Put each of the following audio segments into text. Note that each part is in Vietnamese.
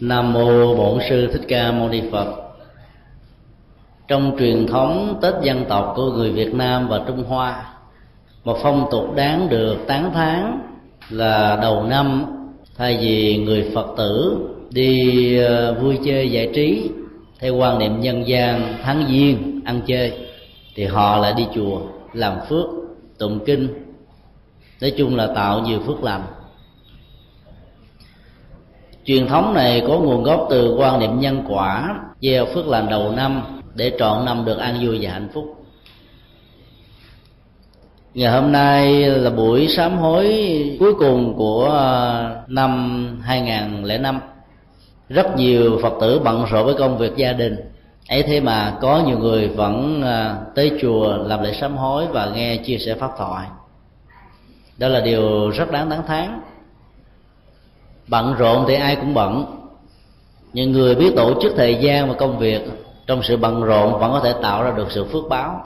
Nam mô Bổn sư Thích Ca Mâu Ni Phật. Trong truyền thống Tết dân tộc của người Việt Nam và Trung Hoa, một phong tục đáng được tán thán là đầu năm thay vì người Phật tử đi ờ, vui chơi giải trí theo quan niệm nhân gian tháng giêng ăn chơi thì họ lại đi chùa làm phước tụng kinh nói chung là tạo nhiều phước lành truyền thống này có nguồn gốc từ quan niệm nhân quả, gieo phước lành đầu năm, để trọn năm được an vui và hạnh phúc. Ngày hôm nay là buổi sám hối cuối cùng của à, năm 2005 rất nhiều phật tử bận rộn với công việc gia đình. Ấy thế mà có nhiều người vẫn à, tới chùa làm lễ sám hối và nghe chia sẻ pháp thoại. Đó là điều rất đáng tán thán bận rộn thì ai cũng bận. Nhưng người biết tổ chức thời gian và công việc, trong sự bận rộn vẫn có thể tạo ra được sự phước báo.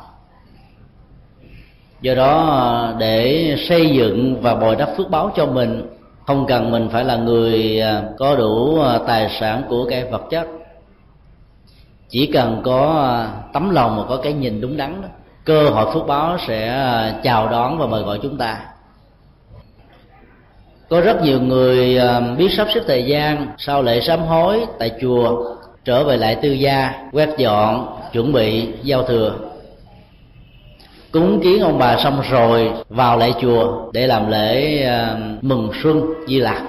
Do đó, để xây dựng và bồi đắp phước báo cho mình, không cần mình phải là người à, có đủ à, tài sản của cái vật chất. Chỉ cần có à, tấm lòng và có cái nhìn đúng đắn đó, cơ hội phước báo sẽ chào đón và mời gọi chúng ta có rất nhiều người à, biết sắp xếp thời gian, sau lễ sám hối tại chùa, trở về lại tư gia, quét dọn, chuẩn bị giao thừa. Cúng kiến ông bà xong rồi, vào lại chùa để làm lễ à, mừng xuân di lạc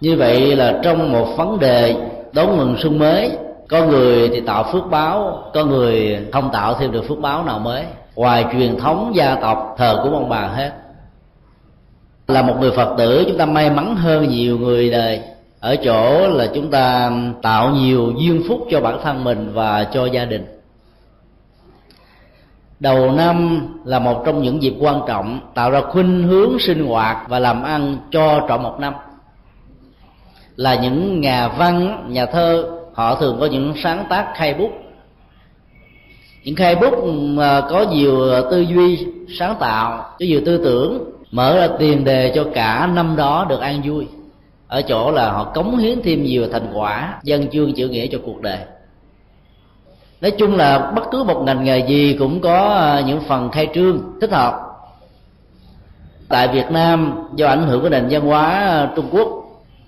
như vậy là trong một vấn đề đón mừng xuân mới, có người thì tạo phước báo, có người không tạo thêm được phước báo nào mới. Ngoài truyền thống gia tộc, thờ của ông bà hết là một người phật tử, chúng ta may mắn hơn nhiều người đời. Ở chỗ là chúng ta tạo nhiều duyên phúc cho bản thân mình và cho gia đình. Đầu năm là một trong những dịp quan trọng tạo ra khuynh hướng sinh hoạt và làm ăn cho trọn một năm. Là những nhà văn, nhà thơ, họ thường có những sáng tác khai bút. Những khai bút có nhiều tư duy sáng tạo, có nhiều tư tưởng mở ra tiền đề cho cả năm đó được an vui. Ở chỗ là họ cống hiến thêm nhiều thành quả, dân chương chữ nghĩa cho cuộc đời. Nói chung là bất cứ một ngành nghề gì cũng có à, những phần khai trương, thích hợp. Tại việt nam, do ảnh hưởng của nền văn hóa à, trung quốc,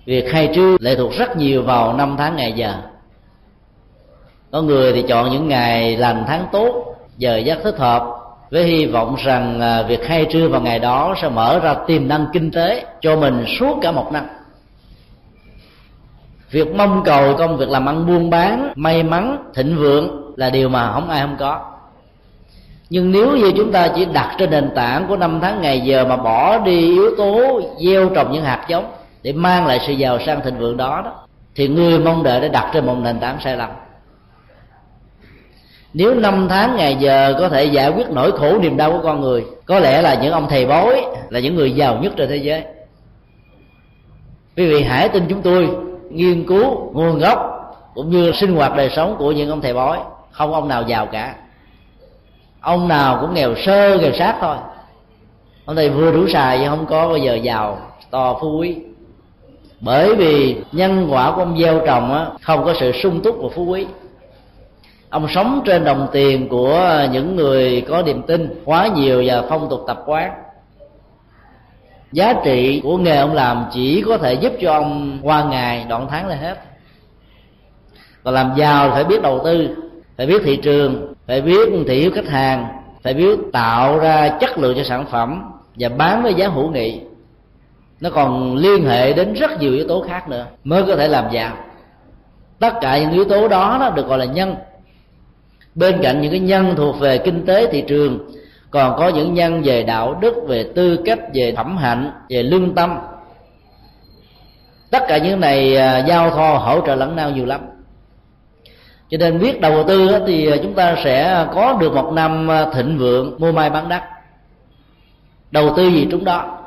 việc khai trương lệ thuộc rất nhiều vào năm tháng ngày giờ. Có người thì chọn những ngày lành tháng tốt, giờ giấc thích hợp với hy vọng rằng à, việc khai trương vào ngày đó sẽ mở ra tiềm năng kinh tế cho mình suốt cả một năm. Việc mong cầu công việc làm ăn buôn bán, may mắn, thịnh vượng là điều mà không ai không có. Nhưng nếu như chúng ta chỉ đặt trên nền tảng của năm tháng ngày giờ mà bỏ đi yếu tố gieo trồng những hạt giống để mang lại sự giàu sang thịnh vượng đó đó, thì người mong đợi để đặt trên một nền tảng sai lầm nếu năm tháng ngày giờ có thể giải quyết nỗi khổ niềm đau của con người có lẽ là những ông thầy bói là những người giàu nhất trên thế giới. Quý vị hãy tin chúng tôi nghiên cứu nguồn gốc cũng như sinh hoạt đời sống của những ông thầy bói không ông nào giàu cả. Ông nào cũng nghèo sơ nghèo sát thôi. Ông thầy vừa đủ xài nhưng không có bao giờ giàu to phú quý. Bởi vì nhân quả của ông gieo trồng á, không có sự sung túc và phú quý ông sống trên đồng tiền của những người có niềm tin quá nhiều và phong tục tập quán. Giá trị của nghề ông làm chỉ có thể giúp cho ông qua ngày đoạn tháng là hết. Còn làm giàu phải biết đầu tư phải biết thị trường phải biết thị hiếu khách hàng phải biết tạo ra chất lượng cho sản phẩm và bán với giá hữu nghị. Nó còn liên hệ đến rất nhiều yếu tố khác nữa mới có thể làm giàu. Tất cả những yếu tố đó, đó được gọi là nhân bên cạnh những cái nhân thuộc về kinh tế thị trường, còn có những nhân về đạo đức, về tư cách, về phẩm hạnh, về lương tâm. Tất cả những này à, giao thoa, hỗ trợ lẫn nhau nhiều lắm. Cho nên biết đầu tư thì à, chúng ta sẽ có được một năm à, thịnh vượng, mua mai bán đắt. Đầu tư gì chúng đó.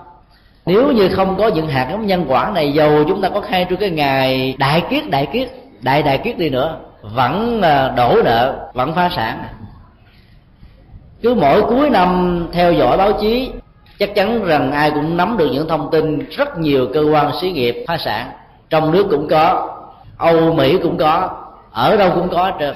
Nếu như không có những hạt giống nhân quả này dầu, chúng ta có khai trương cái ngày đại kiết đại kiết đại đại kiết đi nữa vẫn à, đổ nợ vẫn phá sản. Cứ mỗi cuối năm theo dõi báo chí chắc chắn rằng ai cũng nắm được những thông tin rất nhiều cơ quan xí nghiệp phá sản. Trong nước cũng có âu mỹ cũng có ở đâu cũng có trơn.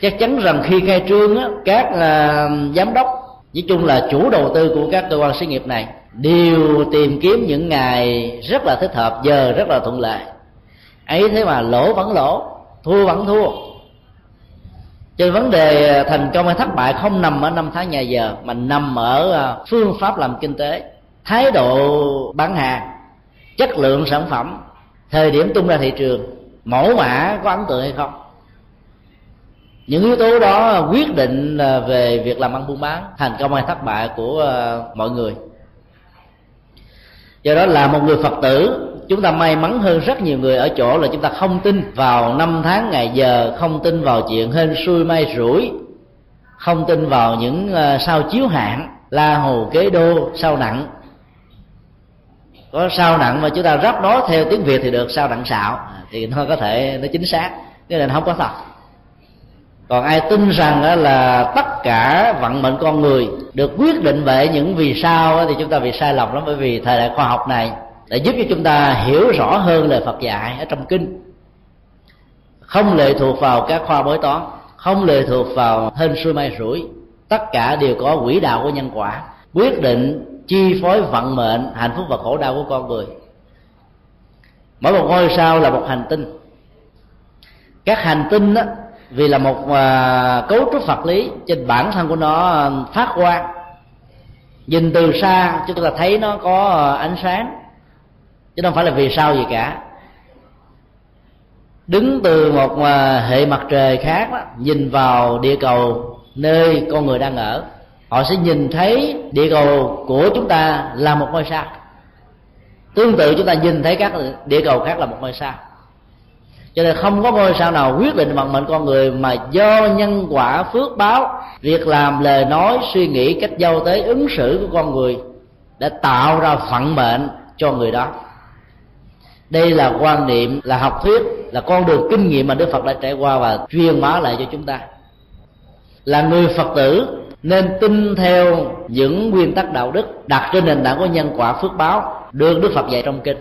Chắc chắn rằng khi khai trương á, các uh, giám đốc nói chung là chủ đầu tư của các cơ quan xí nghiệp này đều tìm kiếm những ngày rất là thích hợp giờ rất là thuận lợi. Ấy thế mà lỗ vẫn lỗ thua vẫn thua. Cho vấn đề à, thành công hay thất bại không nằm ở năm tháng nhà giờ, mà nằm ở à, phương pháp làm kinh tế, thái độ bán hàng, chất lượng sản phẩm, thời điểm tung ra thị trường, mẫu mã có ấn tượng hay không. Những yếu tố đó quyết định à, về việc làm ăn buôn bán, thành công hay thất bại của mọi người. Do đó là một người phật tử chúng ta may mắn hơn rất nhiều người ở chỗ là chúng ta không tin vào năm tháng ngày giờ, không tin vào chuyện hên xui may rủi, không tin vào những ờ, sao chiếu hạn la hồ kế đô, sao nặng. Có sao nặng mà chúng ta ráp nó theo tiếng việt thì được, sao nặng xạo. À, thì nó có thể, nó chính xác, cái này không có thật. Còn ai tin rằng là tất cả vận mệnh con người được quyết định bởi những vì sao thì chúng ta bị sai lầm lắm, bởi vì thời đại khoa học này để giúp cho chúng ta hiểu rõ hơn lời Phật dạy ở trong kinh. Không lệ thuộc vào các khoa bói toán không lệ thuộc vào hên xui may rủi. Tất cả đều có quỹ đạo của nhân quả. Quyết định chi phối vận mệnh hạnh phúc và khổ đau của con người. Mỗi một ngôi sao là một hành tinh. Các hành tinh đó, vì là một uh, cấu trúc vật lý trên bản thân của nó à, phát quang. Nhìn từ xa chúng ta thấy nó có à, ánh sáng chứ không phải là vì sao gì cả. Đứng từ một à, hệ mặt trời khác đó, nhìn vào địa cầu nơi con người đang ở họ sẽ nhìn thấy địa cầu của chúng ta là một ngôi sao. Tương tự chúng ta nhìn thấy các địa cầu khác là một ngôi sao. Cho nên không có ngôi sao nào quyết định vận mệnh con người mà do nhân quả phước báo việc làm lời nói suy nghĩ cách giao tế ứng xử của con người đã tạo ra phận mệnh cho người đó đây là quan niệm, là học thuyết, là con đường kinh nghiệm mà đức phật đã trải qua và truyền bá lại cho chúng ta. Là người phật tử nên tin theo những nguyên tắc đạo đức đặt trên nền tảng của nhân quả phước báo được đức phật dạy trong kinh.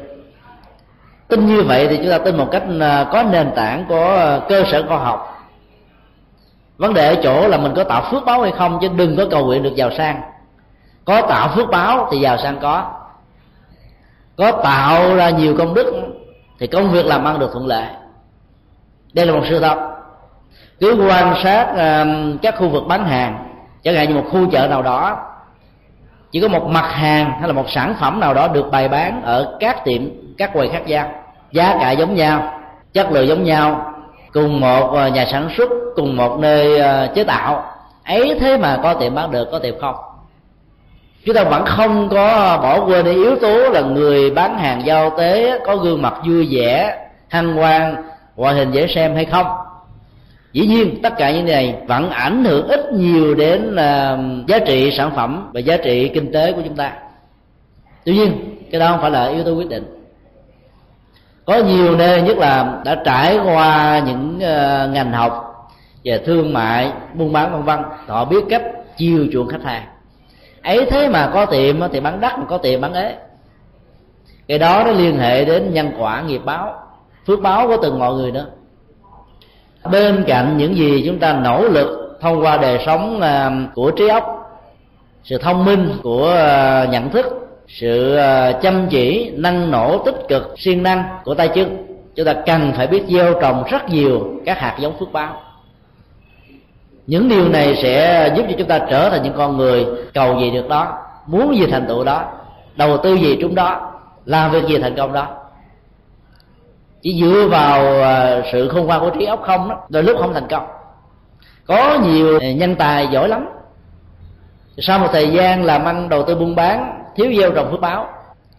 Tin như vậy thì chúng ta tin một cách à, có nền tảng, có à, cơ sở khoa học. Vấn đề ở chỗ là mình có tạo phước báo hay không chứ đừng có cầu nguyện được giàu sang. Có tạo phước báo thì giàu sang có có tạo ra nhiều công đức thì công việc làm ăn được thuận lợi. Đây là một sự thật. Cứ quan sát các khu vực bán hàng, chẳng hạn như một khu chợ nào đó, chỉ có một mặt hàng hay là một sản phẩm nào đó được bày bán ở các tiệm, các quầy khác nhau. Giá cả giống nhau, chất lượng giống nhau, cùng một ờ, nhà sản xuất, cùng một nơi ờ, chế tạo. Ấy thế mà có tiệm bán được, có tiệm không? Chúng ta vẫn không có bỏ quên cái yếu tố là người bán hàng giao tế có gương mặt vui vẻ hăng hoan ngoại hình dễ xem hay không. Dĩ nhiên tất cả những này vẫn ảnh hưởng ít nhiều đến uh, giá trị sản phẩm và giá trị kinh tế của chúng ta. Tuy nhiên cái đó không phải là yếu tố quyết định. Có nhiều nơi nhất là đã trải qua những uh, ngành học về thương mại buôn bán vân vân họ biết cách chiều chuộng khách hàng ấy thế mà có tiệm thì bán đắt mà có tiệm bán ế. Cái đó nó liên hệ đến nhân quả nghiệp báo, phước báo của từng mọi người nữa bên cạnh những gì chúng ta nỗ lực thông qua đời sống à, của trí óc, sự thông minh của à, nhận thức, sự à, chăm chỉ, năng nổ tích cực, siêng năng của tay chân, chúng ta cần phải biết gieo trồng rất nhiều các hạt giống phước báo những điều này sẽ giúp cho chúng ta trở thành những con người cầu gì được đó, muốn gì thành tựu đó, đầu tư gì chúng đó, làm việc gì thành công đó. Chỉ dựa vào à, sự khôn ngoan của trí óc không đó, đôi lúc không thành công. Có nhiều nhân tài giỏi lắm. Sau một thời gian làm ăn đầu tư buôn bán, thiếu gieo trồng phước báo,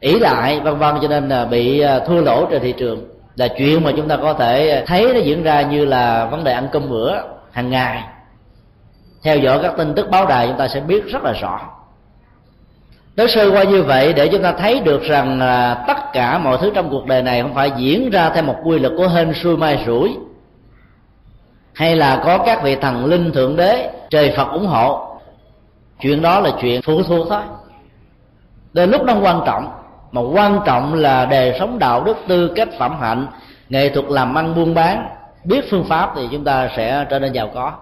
ỷ lại, vân vân, cho nên là bị à, thua lỗ trên thị trường. Là chuyện mà chúng ta có thể thấy nó diễn ra như là vấn đề ăn cơm bữa hàng ngày theo dõi các tin tức báo đài, chúng ta sẽ biết rất là rõ. Nói sơ qua như vậy để chúng ta thấy được rằng là tất cả mọi thứ trong cuộc đời này không phải diễn ra theo một quy luật của hên xui mai rủi, hay là có các vị thần linh thượng đế, trời phật ủng hộ. Chuyện đó là chuyện phụ thuộc thôi. Đến lúc nó quan trọng, mà quan trọng là đời sống đạo đức tư cách phẩm hạnh, nghệ thuật làm ăn buôn bán, biết phương pháp thì chúng ta sẽ trở nên giàu có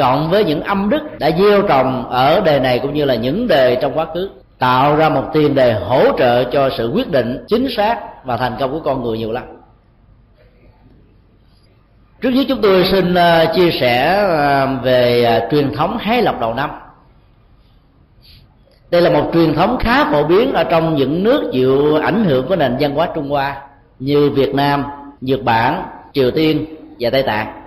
cộng với những âm đức đã gieo trồng ở đề này cũng như là những đề trong quá khứ, tạo ra một tiền đề hỗ trợ cho sự quyết định chính xác và thành công của con người nhiều lắm. Trước nhất chúng tôi xin à, chia sẻ à, về à, truyền thống hái lộc đầu năm. Đây là một truyền thống khá phổ biến ở trong những nước chịu ảnh hưởng của nền văn hóa trung hoa như việt nam, nhật bản, triều tiên và tây tạng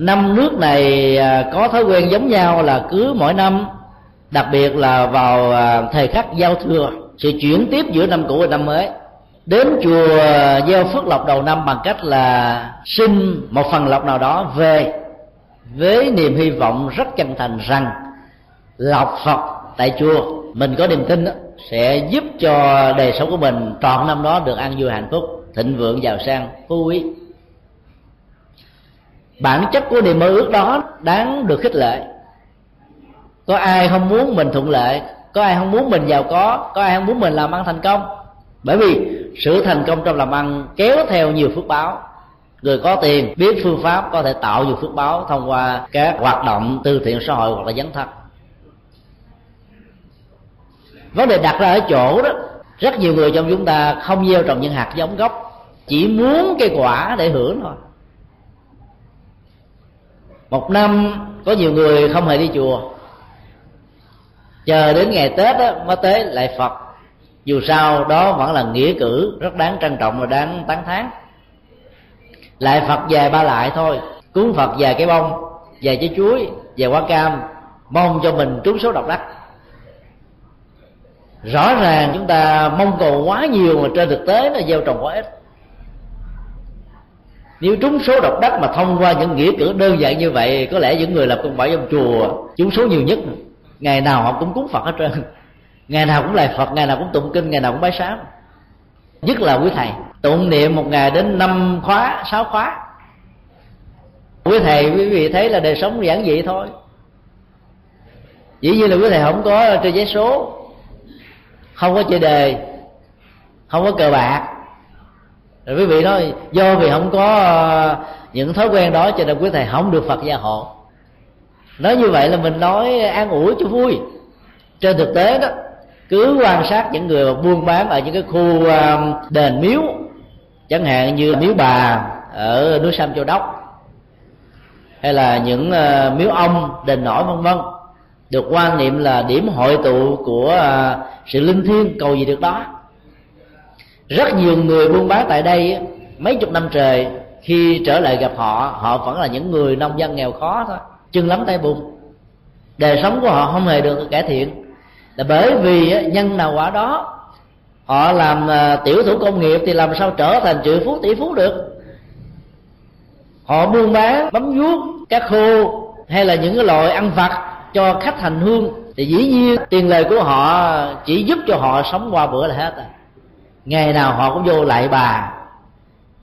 năm nước này à, có thói quen giống nhau là cứ mỗi năm đặc biệt là vào à, thời khắc giao thừa sự chuyển tiếp giữa năm cũ và năm mới. Đến chùa à, gieo phước lộc đầu năm bằng cách là xin một phần lộc nào đó về với niềm hy vọng rất chân thành rằng lộc phật tại chùa mình có niềm tin đó, sẽ giúp cho đời sống của mình trọn năm đó được an vui hạnh phúc thịnh vượng giàu sang phú quý bản chất của niềm mơ ước đó đáng được khích lệ. Có ai không muốn mình thuận lợi? Có ai không muốn mình giàu có? Có ai không muốn mình làm ăn thành công? Bởi vì sự thành công trong làm ăn kéo theo nhiều phước báo. Người có tiền biết phương pháp có thể tạo nhiều phước báo thông qua các hoạt động từ thiện xã hội hoặc là dấn thân. Vấn đề đặt ra ở chỗ đó, rất nhiều người trong chúng ta không gieo trồng những hạt giống gốc, chỉ muốn cây quả để hưởng thôi một năm có nhiều người không hề đi chùa. Chờ đến ngày tết đó, mới tới lại phật. Dù sao đó vẫn là nghĩa cử rất đáng trân trọng và đáng tán thán. Lại phật về ba lại thôi. Cúng phật về cái bông về trái chuối về quả cam mong cho mình trúng số độc đắc. Rõ ràng chúng ta mong cầu quá nhiều mà trên thực tế nó gieo trồng quá ít nếu trúng số độc đắc mà thông qua những nghĩa cử đơn giản như vậy, có lẽ những người làm công bảy trong chùa trúng số nhiều nhất, ngày nào họ cũng cúng phật hết trơn. Ngày nào cũng lại phật, ngày nào cũng tụng kinh, ngày nào cũng bái sám. Nhất là quý thầy. Tụng niệm một ngày đến năm khóa, sáu khóa. Quý thầy, quý vị thấy là đời sống giản dị thôi. Dĩ nhiên là quý thầy không có trên giấy số, không có chơi đề, không có cờ bạc rồi quý vị nói, do vì không có ờ, những thói quen đó cho nên quý thầy không được phật gia hộ. Nói như vậy là mình nói an ủi cho vui. Trên thực tế đó, cứ quan sát những người buôn bán ở những cái khu ờ, đền miếu, chẳng hạn như miếu bà ở núi sam châu đốc, hay là những ờ, miếu ông, đền nổi, vân vân, được quan niệm là điểm hội tụ của sự linh thiêng cầu gì được đó rất nhiều người buôn bán tại đây mấy chục năm trời, khi trở lại gặp họ họ vẫn là những người nông dân nghèo khó thôi chân lắm tay bùn đời sống của họ không hề được cải thiện. Là bởi vì nhân nào quả đó, họ làm à, tiểu thủ công nghiệp thì làm sao trở thành triệu phú tỷ phú được? Họ buôn bán, bấm vuốt các khô hay là những cái loại ăn vặt cho khách hành hương, thì dĩ nhiên tiền lời của họ chỉ giúp cho họ sống qua bữa là hết à ngày nào họ cũng vô lại bà,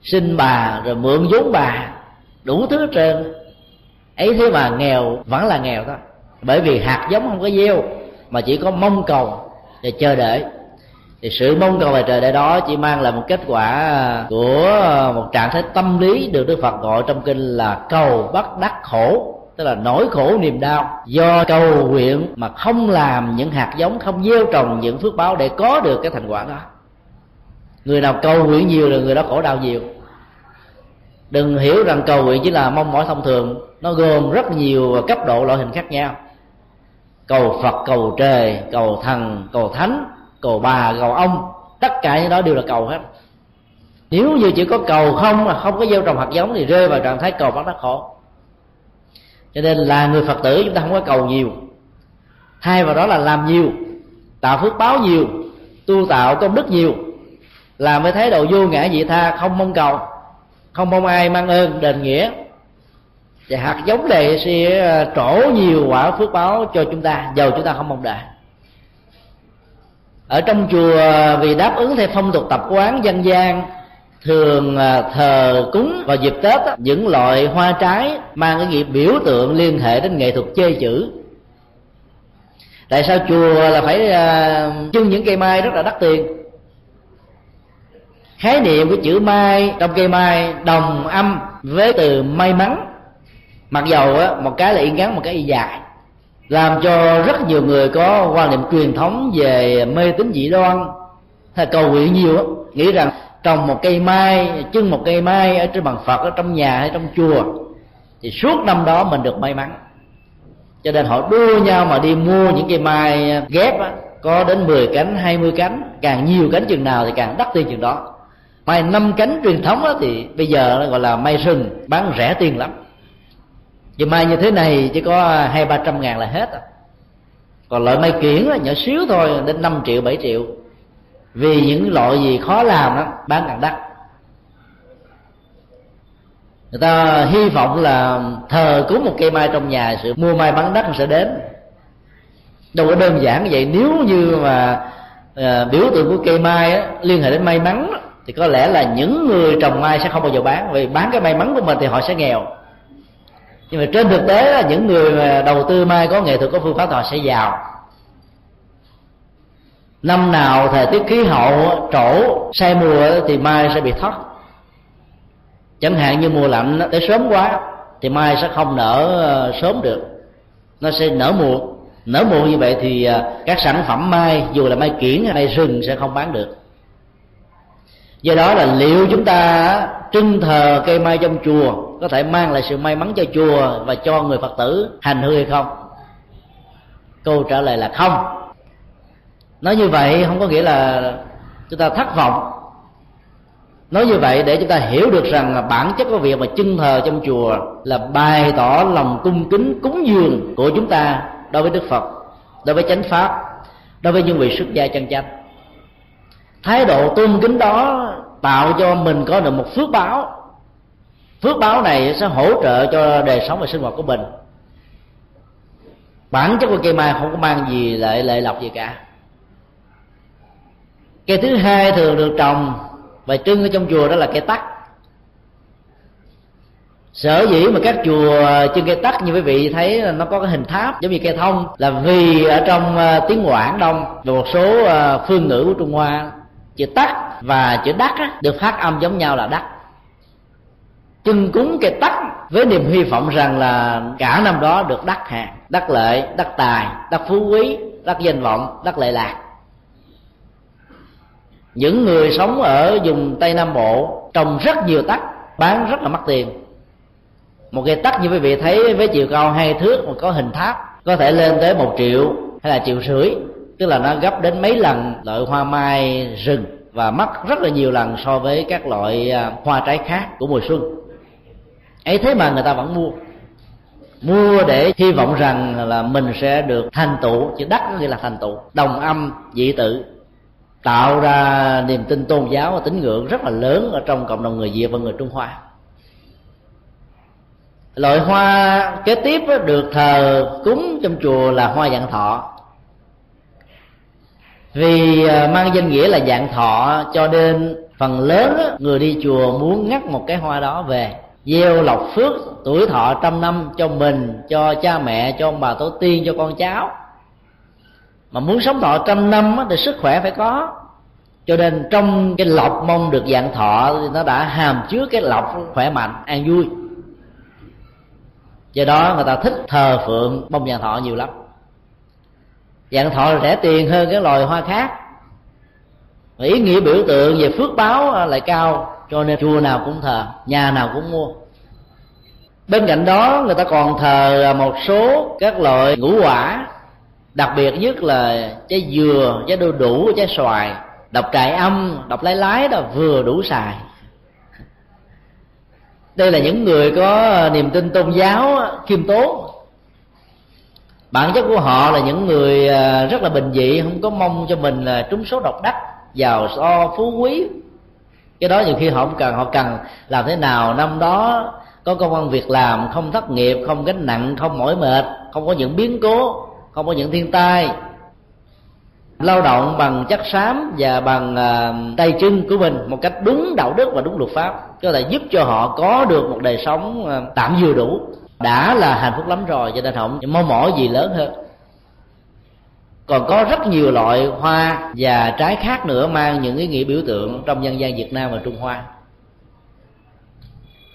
xin bà rồi mượn vốn bà, đủ thứ hết trơn. Ấy thế mà nghèo vẫn là nghèo đó. Bởi vì hạt giống không có gieo, mà chỉ có mong cầu và chờ đợi. Thì sự mong cầu và chờ đợi đó chỉ mang lại một kết quả của một trạng thái tâm lý được đức phật gọi trong kinh là cầu bất đắc khổ, tức là nỗi khổ niềm đau. Do cầu nguyện mà không làm những hạt giống, không gieo trồng những phước báo để có được cái thành quả đó người nào cầu nguyện nhiều là người đó khổ đau nhiều. Đừng hiểu rằng cầu nguyện chỉ là mong mỏi thông thường. Nó gồm rất nhiều cấp độ loại hình khác nhau. Cầu phật, cầu trời, cầu thần, cầu thánh, cầu bà, cầu ông, tất cả những đó đều là cầu hết. Nếu như chỉ có cầu không mà không có gieo trồng hạt giống thì rơi vào trạng thái cầu bắt đắc khổ. Cho nên là người phật tử chúng ta không có cầu nhiều. Thay vào đó là làm nhiều, tạo phước báo nhiều, tu tạo công đức nhiều làm với thái độ vô ngã vị tha không mong cầu, không mong ai mang ơn, đền nghĩa. Và hạt giống này sẽ ờ, trổ nhiều quả phước báo cho chúng ta giàu chúng ta không mong đợi. Ở trong chùa ờ, vì đáp ứng theo phong tục tập quán dân gian, thường ờ, thờ cúng vào dịp tết những loại hoa trái mang cái nghĩa biểu tượng liên hệ đến nghệ thuật chơi chữ. Tại sao chùa là phải trưng những cây mai rất là đắt tiền? Khái niệm của chữ mai trong cây mai đồng âm với từ may mắn. Mặc dầu á, một cái là y ngắn một cái y dài. Làm cho rất nhiều người có quan niệm truyền thống về mê tín dị đoan. Hay cầu nguyện nhiều á nghĩ rằng trồng một cây mai trưng một cây mai ở trên bàn phật ở trong nhà hay trong chùa thì suốt năm đó mình được may mắn. Cho nên họ đua nhau mà đi mua những cây mai ghép á, có đến 10 cánh 20 cánh càng nhiều cánh chừng nào thì càng đắt tiền chừng đó mai năm cánh truyền thống đó thì bây giờ gọi là mai sừng bán rẻ tiền lắm. Vì mai như thế này chỉ có hai ba trăm ngàn là hết à. còn loại mai kiển là nhỏ xíu thôi đến 5 triệu 7 triệu. Vì những loại gì khó làm đó bán càng đắt. Người ta hy vọng là thờ cúng một cây mai trong nhà sự mua mai bán đắt sẽ đến. Đâu có đơn giản như vậy nếu như mà à, biểu tượng của cây mai á, liên hệ đến may mắn thì có lẽ là những người trồng mai sẽ không bao giờ bán, vì bán cái may mắn của mình thì họ sẽ nghèo. Nhưng mà trên thực tế là những người mà đầu tư mai có nghệ thuật, có phương pháp họ sẽ giàu. Năm nào thời tiết khí hậu, trổ sai mùa thì mai sẽ bị thất. Chẳng hạn như mùa lạnh tới sớm quá, thì mai sẽ không nở ờ, sớm được. Nó sẽ nở muộn. Nở muộn như vậy thì ờ, các sản phẩm mai, dù là mai kiển hay mai rừng sẽ không bán được do đó là liệu chúng ta trưng thờ cây mai trong chùa có thể mang lại sự may mắn cho chùa và cho người phật tử hành hương hay không? Câu trả lời là không. Nói như vậy không có nghĩa là chúng ta thất vọng. Nói như vậy để chúng ta hiểu được rằng là bản chất của việc mà trưng thờ trong chùa là bày tỏ lòng cung kính, cúng dường của chúng ta đối với đức phật, đối với chánh pháp, đối với những vị xuất gia chân chánh thái độ tôn kính đó tạo cho mình có được một phước báo. Phước báo này sẽ hỗ trợ cho đời sống và sinh hoạt của mình. Bản chất của cây mai không có mang gì lệ lệ lọc gì cả. Cây thứ hai thường được trồng và trưng ở trong chùa đó là cây tắc. Sở dĩ mà các chùa trưng cây tắc như quý vị thấy nó có cái hình tháp giống như cây thông, là vì ở trong ờ, tiếng quảng đông và một số ờ, phương ngữ của trung hoa chữ tắc và chữ đắc được phát âm giống nhau là đắc. Chưng cúng cái tắc với niềm hy vọng rằng là cả năm đó được đắc hạn, đắc lợi đắc tài đắc phú quý đắc danh vọng đắc lệ lạc. Những người sống ở vùng tây nam bộ trồng rất nhiều tắc bán rất là mắc tiền. Một cây tắc như quý vị thấy với chiều cao hai thước mà có hình tháp có thể lên tới một triệu hay là triệu rưỡi tức là nó gấp đến mấy lần loại hoa mai rừng và mất rất là nhiều lần so với các loại à, hoa trái khác của mùa xuân. Ấy thế mà người ta vẫn mua. Mua để hy vọng rằng là mình sẽ được thành tựu chữ đắc nghĩa là thành tựu, đồng âm, dị tự tạo ra niềm tin tôn giáo và tín ngưỡng rất là lớn ở trong cộng đồng người việt và người trung hoa. Loại hoa kế tiếp được thờ cúng trong chùa là hoa dạng thọ vì à, mang danh nghĩa là dạng thọ, cho nên phần lớn người đi chùa muốn ngắt một cái hoa đó về, gieo lộc phước, tuổi thọ trăm năm cho mình, cho cha mẹ, cho ông bà tổ tiên, cho con cháu. Mà muốn sống thọ trăm năm thì sức khỏe phải có. Cho nên trong cái lọc mong được dạng thọ thì nó đã hàm chứa cái lọc khỏe mạnh, an vui. Do đó người ta thích thờ phượng bông dạng thọ nhiều lắm dạng thọ rẻ tiền hơn cái loài hoa khác. Và ý nghĩa biểu tượng về phước báo à, lại cao, cho nên chùa nào cũng thờ, nhà nào cũng mua. Bên cạnh đó, người ta còn thờ à, một số các loại ngũ quả, đặc biệt nhất là trái dừa, trái đu đủ, trái xoài đọc trại âm đọc lái lái đó, vừa đủ xài. Đây là những người có à, niềm tin tôn giáo khiêm tốn bản chất của họ là những người à, rất là bình dị, không có mong cho mình là trúng số độc đắc giàu so phú quý. Cái đó nhiều khi họ không cần, họ cần làm thế nào năm đó có công an việc làm, không thất nghiệp, không gánh nặng, không mỏi mệt, không có những biến cố, không có những thiên tai. Lao động bằng chất xám và bằng à, tay chân của mình một cách đúng đạo đức và đúng luật pháp. Có thể giúp cho họ có được một đời sống à, tạm vừa đủ đã là hạnh phúc lắm rồi, cho nên không mong mỏi gì lớn hơn. Còn có rất nhiều loại hoa và trái khác nữa mang những ý nghĩa biểu tượng trong dân gian việt nam và trung hoa.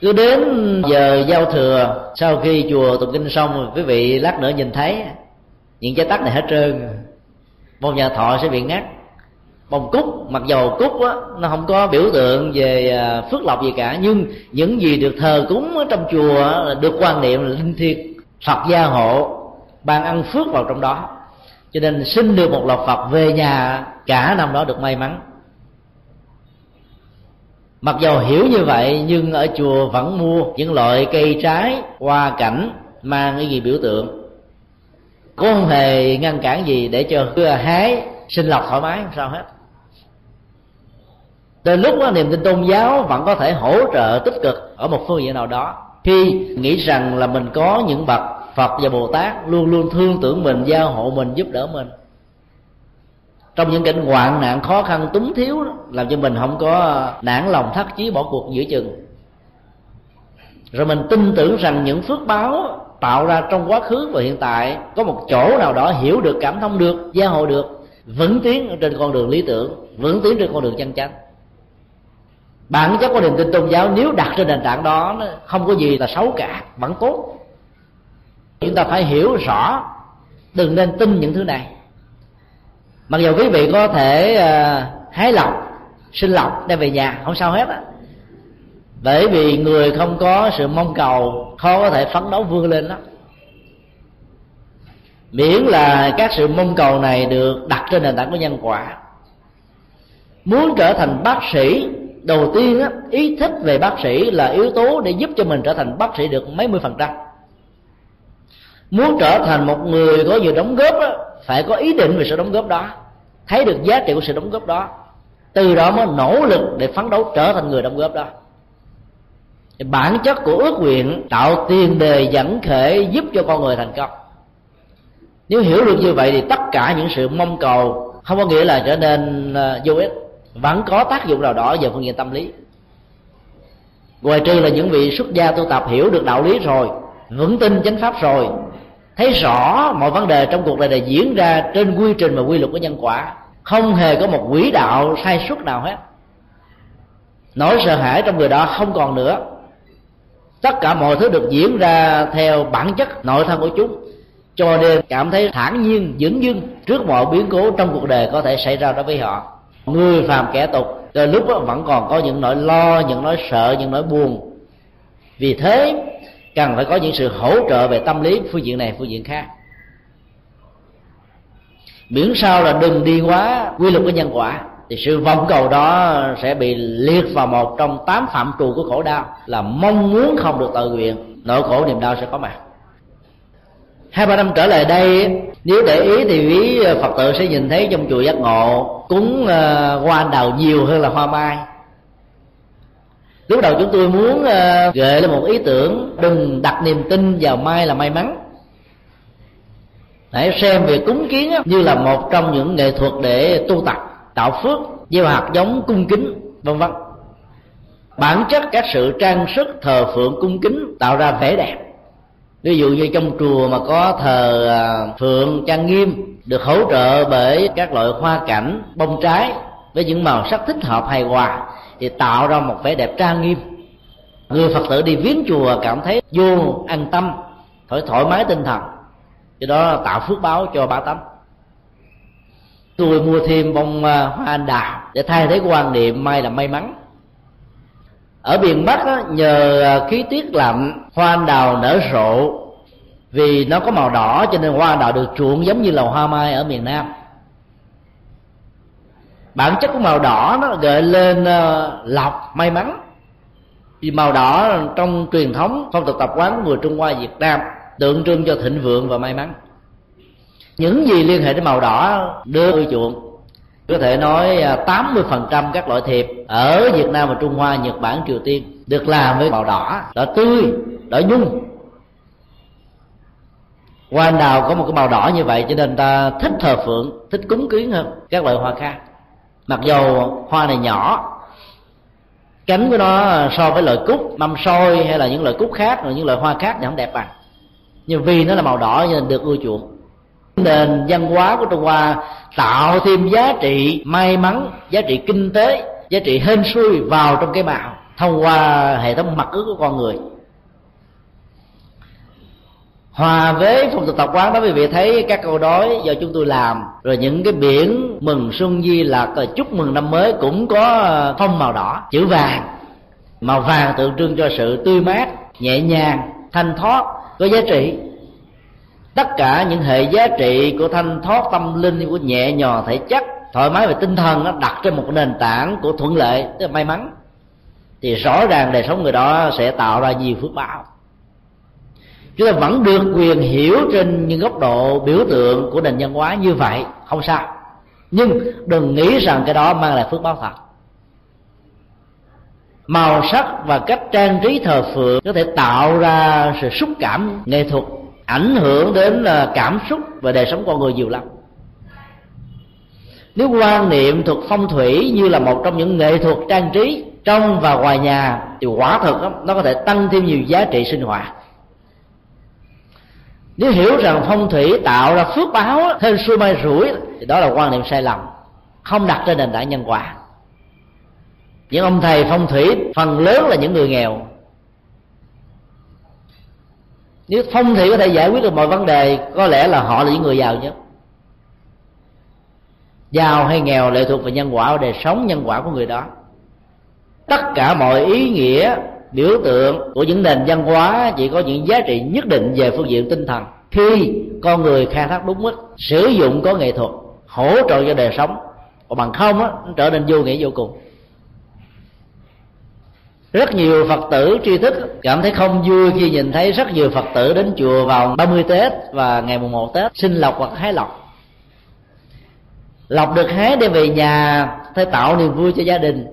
Cứ đến giờ giao thừa, sau khi chùa tụng kinh xong, quý vị lát nữa nhìn thấy, những trái tắc này hết trơn. Một nhà thọ sẽ bị ngắt bông cúc mặc dầu cúc á, nó không có biểu tượng về à, phước lộc gì cả nhưng những gì được thờ cúng ở trong chùa được quan niệm là linh thiêng phật gia hộ ban ăn phước vào trong đó. Cho nên xin được một lọc phật về nhà cả năm đó được may mắn. Mặc dầu hiểu như vậy nhưng ở chùa vẫn mua những loại cây trái hoa cảnh mang cái gì biểu tượng. Cũng không hề ngăn cản gì để cho hái sinh lọc thoải mái không sao hết đến lúc đó, niềm tin tôn giáo vẫn có thể hỗ trợ tích cực ở một phương diện nào đó. Khi nghĩ rằng là mình có những bậc phật và bồ tát luôn luôn thương tưởng mình giao hộ mình giúp đỡ mình. Trong những cảnh hoạn nạn khó khăn túng thiếu đó, làm cho mình không có nản lòng thắt chí bỏ cuộc giữa chừng. Rồi mình tin tưởng rằng những phước báo tạo ra trong quá khứ và hiện tại có một chỗ nào đó hiểu được cảm thông được gia hộ được vững tiến trên con đường lý tưởng vững tiến trên con đường chân chánh bản chất của niềm tin tôn giáo nếu đặt trên nền tảng đó không có gì là xấu cả vẫn tốt. Chúng ta phải hiểu rõ đừng nên tin những thứ này. Mặc dù quý vị có thể uh, hái lọc sinh lọc đem về nhà không sao hết á. Bởi vì người không có sự mong cầu khó có thể phấn đấu vươn lên đó. Miễn là các sự mong cầu này được đặt trên nền tảng của nhân quả. Muốn trở thành bác sĩ đầu tiên á, ý thích về bác sĩ là yếu tố để giúp cho mình trở thành bác sĩ được mấy mươi phần trăm. Muốn trở thành một người có nhiều đóng góp á, phải có ý định về sự đóng góp đó thấy được giá trị của sự đóng góp đó. Từ đó mới nỗ lực để phấn đấu trở thành người đóng góp đó. Bản chất của ước nguyện tạo tiền đề dẫn khởi giúp cho con người thành công. Nếu hiểu được như vậy thì tất cả những sự mong cầu không có nghĩa là trở nên à, vô ích vẫn có tác dụng nào đó về phương diện tâm lý. Ngoài trừ là những vị xuất gia tu tập hiểu được đạo lý rồi vững tin chánh pháp rồi, thấy rõ mọi vấn đề trong cuộc đời này diễn ra trên quy trình và quy luật của nhân quả, không hề có một quỹ đạo sai suất nào hết. Nỗi sợ hãi trong người đó không còn nữa. Tất cả mọi thứ được diễn ra theo bản chất nội thân của chúng, cho nên cảm thấy thản nhiên dững dưng trước mọi biến cố trong cuộc đời có thể xảy ra đối với họ người phàm kẻ tục. Rồi lúc đó vẫn còn có những nỗi lo, những nỗi sợ, những nỗi buồn. Vì thế, cần phải có những sự hỗ trợ về tâm lý phương diện này, phương diện khác. Miễn sao là đừng đi quá quy luật của nhân quả, thì sự vọng cầu đó sẽ bị liệt vào một trong tám phạm trù của khổ đau, là mong muốn không được tự nguyện. Nỗi khổ niềm đau sẽ có mặt hai, ba năm trở lại đây, nếu để ý thì quý ờ, phật tử sẽ nhìn thấy trong chùa giác ngộ cúng ờ, hoa anh đào nhiều hơn là hoa mai. Lúc đầu chúng tôi muốn ờ, gợi lên một ý tưởng đừng đặt niềm tin vào mai là may mắn. Hãy xem việc cúng kiến như là một trong những nghệ thuật để tu tập, tạo phước, gieo hạt giống, cung kính, vân vân. Bản chất các sự trang sức thờ phượng cung kính tạo ra vẻ đẹp ví dụ như trong chùa mà có thờ à, phượng trang nghiêm được hỗ trợ bởi các loại hoa cảnh, bông trái với những màu sắc thích hợp hài hòa, thì tạo ra một vẻ đẹp trang nghiêm. Người phật tử đi viếng chùa cảm thấy vô an tâm, thoải thoải mái tinh thần. Do đó tạo phước báo cho ba tánh. Tôi mua thêm bông à, hoa anh đào để thay thế quan niệm may là may mắn ở miền bắc á, nhờ à, khí tiết lạnh hoa anh đào nở rộ. Vì nó có màu đỏ cho nên hoa anh đào được chuộng giống như là hoa mai ở miền nam. Bản chất của màu đỏ nó gợi lên à, lọc may mắn. Vì màu đỏ trong truyền thống phong tục tập quán của người trung hoa việt nam tượng trưng cho thịnh vượng và may mắn. Những gì liên hệ đến màu đỏ đưa ưa chuộng có thể nói à, 80% các loại thiệp ở Việt Nam và Trung Hoa, Nhật Bản, Triều Tiên được làm với màu đỏ, đỏ tươi, đỏ nhung. Hoa anh đào có một cái màu đỏ như vậy cho nên ta thích thờ phượng, thích cúng kiến hơn các loại hoa khác. Mặc dù hoa này nhỏ, cánh của nó so với loại cúc mâm sôi hay là những loại cúc khác rồi những loại hoa khác thì không đẹp bằng nhưng vì nó là màu đỏ nên được ưa chuộng nền văn hóa của trung hoa tạo thêm giá trị may mắn, giá trị kinh tế, giá trị hên xui vào trong cái mạo thông qua hệ thống mặt ước của con người. Hòa với phong tục tập quán, đó quý vị thấy các câu đối do chúng tôi làm, rồi những cái biển mừng xuân di lạc chúc mừng năm mới cũng có phong màu đỏ, chữ vàng. Màu vàng tượng trưng cho sự tươi mát, nhẹ nhàng, thanh thoát, có giá trị tất cả những hệ giá trị của thanh thoát tâm linh của nhẹ nhàng thể chất, thoải mái về tinh thần, nó đặt trên một nền tảng của thuận lợi, tức là may mắn. Thì rõ ràng đời sống người đó sẽ tạo ra nhiều phước báo. Chúng ta vẫn được quyền hiểu trên những góc độ biểu tượng của nền văn hóa như vậy, không sao. Nhưng đừng nghĩ rằng cái đó mang lại phước báo thật. Màu sắc và cách trang trí thờ phượng có thể tạo ra sự xúc cảm nghệ thuật ảnh hưởng đến là cảm xúc và đời sống con người nhiều lắm. Nếu quan niệm thuộc phong thủy như là một trong những nghệ thuật trang trí trong và ngoài nhà thì quả thực đó, nó có thể tăng thêm nhiều giá trị sinh hoạt. Nếu hiểu rằng phong thủy tạo ra phước báo thêm xuôi mai rủi thì đó là quan niệm sai lầm không đặt trên nền tảng nhân quả. Những ông thầy phong thủy phần lớn là những người nghèo nếu phong thủy có thể giải quyết được mọi vấn đề, có lẽ là họ là những người giàu nhất. Giàu hay nghèo lệ thuộc vào nhân quả và đời sống nhân quả của người đó. Tất cả mọi ý nghĩa, biểu tượng của những nền văn hóa chỉ có những giá trị nhất định về phương diện tinh thần. Khi con người khai thác đúng mức, sử dụng có nghệ thuật, hỗ trợ cho đời sống, còn bằng không á, nó trở nên vô nghĩa vô cùng rất nhiều phật tử tri thức cảm thấy không vui khi nhìn thấy rất nhiều phật tử đến chùa vào 30 tết và ngày mùng 1 tết, xin lọc hoặc hái lọc lọc được hái đem về nhà để tạo niềm vui cho gia đình.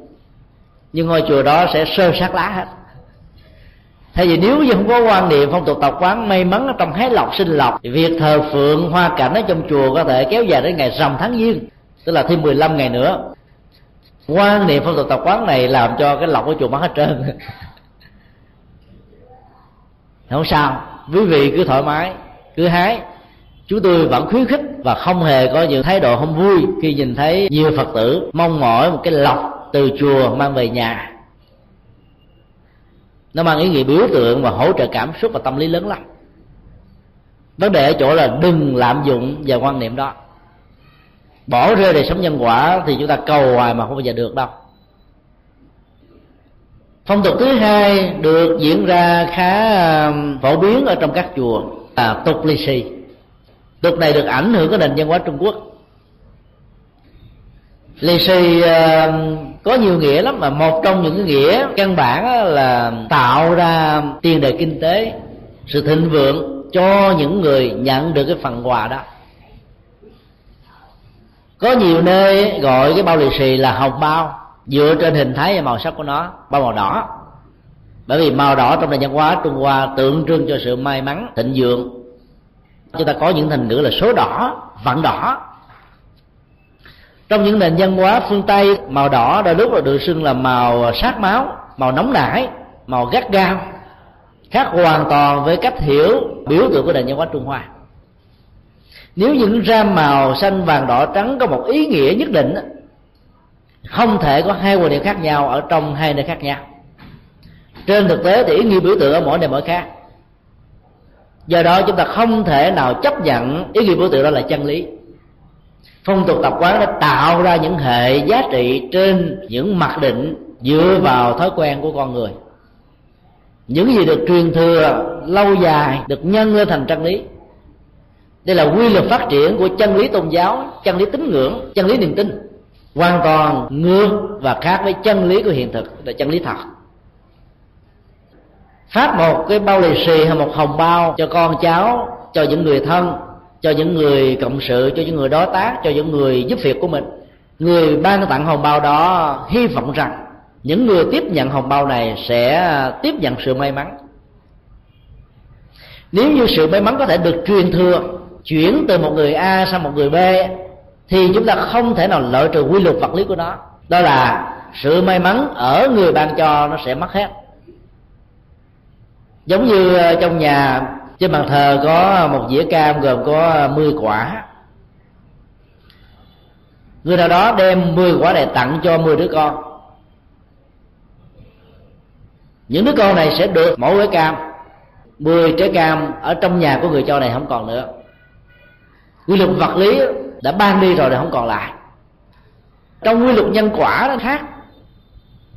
Nhưng ngôi chùa đó sẽ sơ sát lá hết. Thay vì nếu như không có quan niệm, phong tục tập quán may mắn ở trong hái lọc sinh lọc thì việc thờ phượng hoa cảnh ở trong chùa có thể kéo dài đến ngày rằm tháng giêng, tức là thêm 15 ngày nữa quan niệm phong tục tập quán này làm cho cái lọc của chùa mất hết trơn. Không sao. Quý vị cứ thoải mái, cứ hái. Chúng tôi vẫn khuyến khích và không hề có những thái độ không vui khi nhìn thấy nhiều phật tử mong mỏi một cái lọc từ chùa mang về nhà. Nó mang ý nghĩa biểu tượng và hỗ trợ cảm xúc và tâm lý lớn lắm vấn đề ở chỗ là đừng lạm dụng và quan niệm đó bỏ rơi đời sống nhân quả thì chúng ta cầu hoài mà không bao giờ được đâu. Phong tục thứ hai được diễn ra khá um, phổ biến ở trong các chùa là tục lì xì tục này được ảnh hưởng của nền văn hóa trung quốc. Lì xì um, có nhiều nghĩa lắm mà một trong những cái nghĩa căn bản là tạo ra tiền đề kinh tế, sự thịnh vượng cho những người nhận được cái phần quà đó có nhiều nơi gọi cái bao lì xì là hồng bao, dựa trên hình thái và màu sắc của nó, bao màu đỏ. Bởi vì màu đỏ trong nền văn hóa trung hoa tượng trưng cho sự may mắn, thịnh vượng. Chúng ta có những thành ngữ là số đỏ vạn đỏ. Trong những nền văn hóa phương tây, màu đỏ đôi lúc là được xưng là màu sát máu màu nóng nảy, màu gắt gao, khác hoàn toàn với cách hiểu biểu tượng của nền văn hóa trung hoa nếu những ram màu xanh vàng đỏ trắng có một ý nghĩa nhất định không thể có hai quan điểm khác nhau ở trong hai nơi khác nhau. Trên thực tế thì ý nghĩa biểu tượng ở mỗi nơi mỗi khác. Do đó chúng ta không thể nào chấp nhận ý nghĩa biểu tượng đó là chân lý. Phong tục tập quán đã tạo ra những hệ giá trị trên những mặc định dựa vào thói quen của con người. Những gì được truyền thừa lâu dài được nhân lên thành chân lý đây là quy luật phát triển của chân lý tôn giáo, chân lý tín ngưỡng, chân lý niềm tin. Hoàn toàn ngược và khác với chân lý của hiện thực, là chân lý thật. Phát một cái bao lì xì hay một hồng bao cho con cháu, cho những người thân, cho những người cộng sự, cho những người đối tác, cho những người giúp việc của mình. Người ban tặng hồng bao đó hy vọng rằng những người tiếp nhận hồng bao này sẽ tiếp nhận sự may mắn. Nếu như sự may mắn có thể được truyền thừa chuyển từ một người a sang một người b, thì chúng ta không thể nào lợi trừ quy luật vật lý của nó. Đó là sự may mắn ở người ban cho nó sẽ mất hết giống như ờ, trong nhà, trên bàn thờ có một dĩa cam gồm có 10 quả. Người nào đó đem 10 quả này tặng cho 10 đứa con. Những đứa con này sẽ được mỗi cái cam. 10 trái cam ở trong nhà của người cho này không còn nữa quy luật vật lý đã ban đi rồi thì không còn lại. Trong quy luật nhân quả nó khác.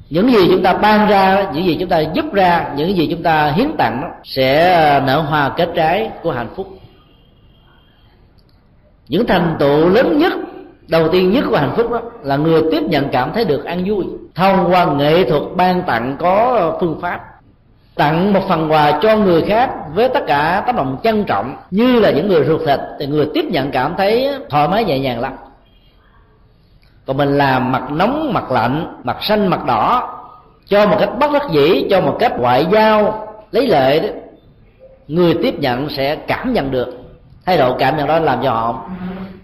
Những gì chúng ta ban ra, những gì chúng ta giúp ra, những gì chúng ta hiến tặng sẽ à, nở hoa kết trái của hạnh phúc. Những thành tựu lớn nhất, đầu tiên nhất của hạnh phúc đó là người tiếp nhận cảm thấy được an vui thông qua nghệ thuật ban tặng có phương pháp tặng một phần quà cho người khác với tất cả tấm lòng trân trọng. Như là những người ruột thịt, thì người tiếp nhận cảm thấy thoải mái, nhẹ nhàng lắm. Còn mình làm mặt nóng, mặt lạnh, mặt xanh, mặt đỏ, cho một cách bất đắc dĩ, cho một cách ngoại giao, lấy lệ đó, người tiếp nhận sẽ cảm nhận được. Thái độ cảm nhận đó làm cho họ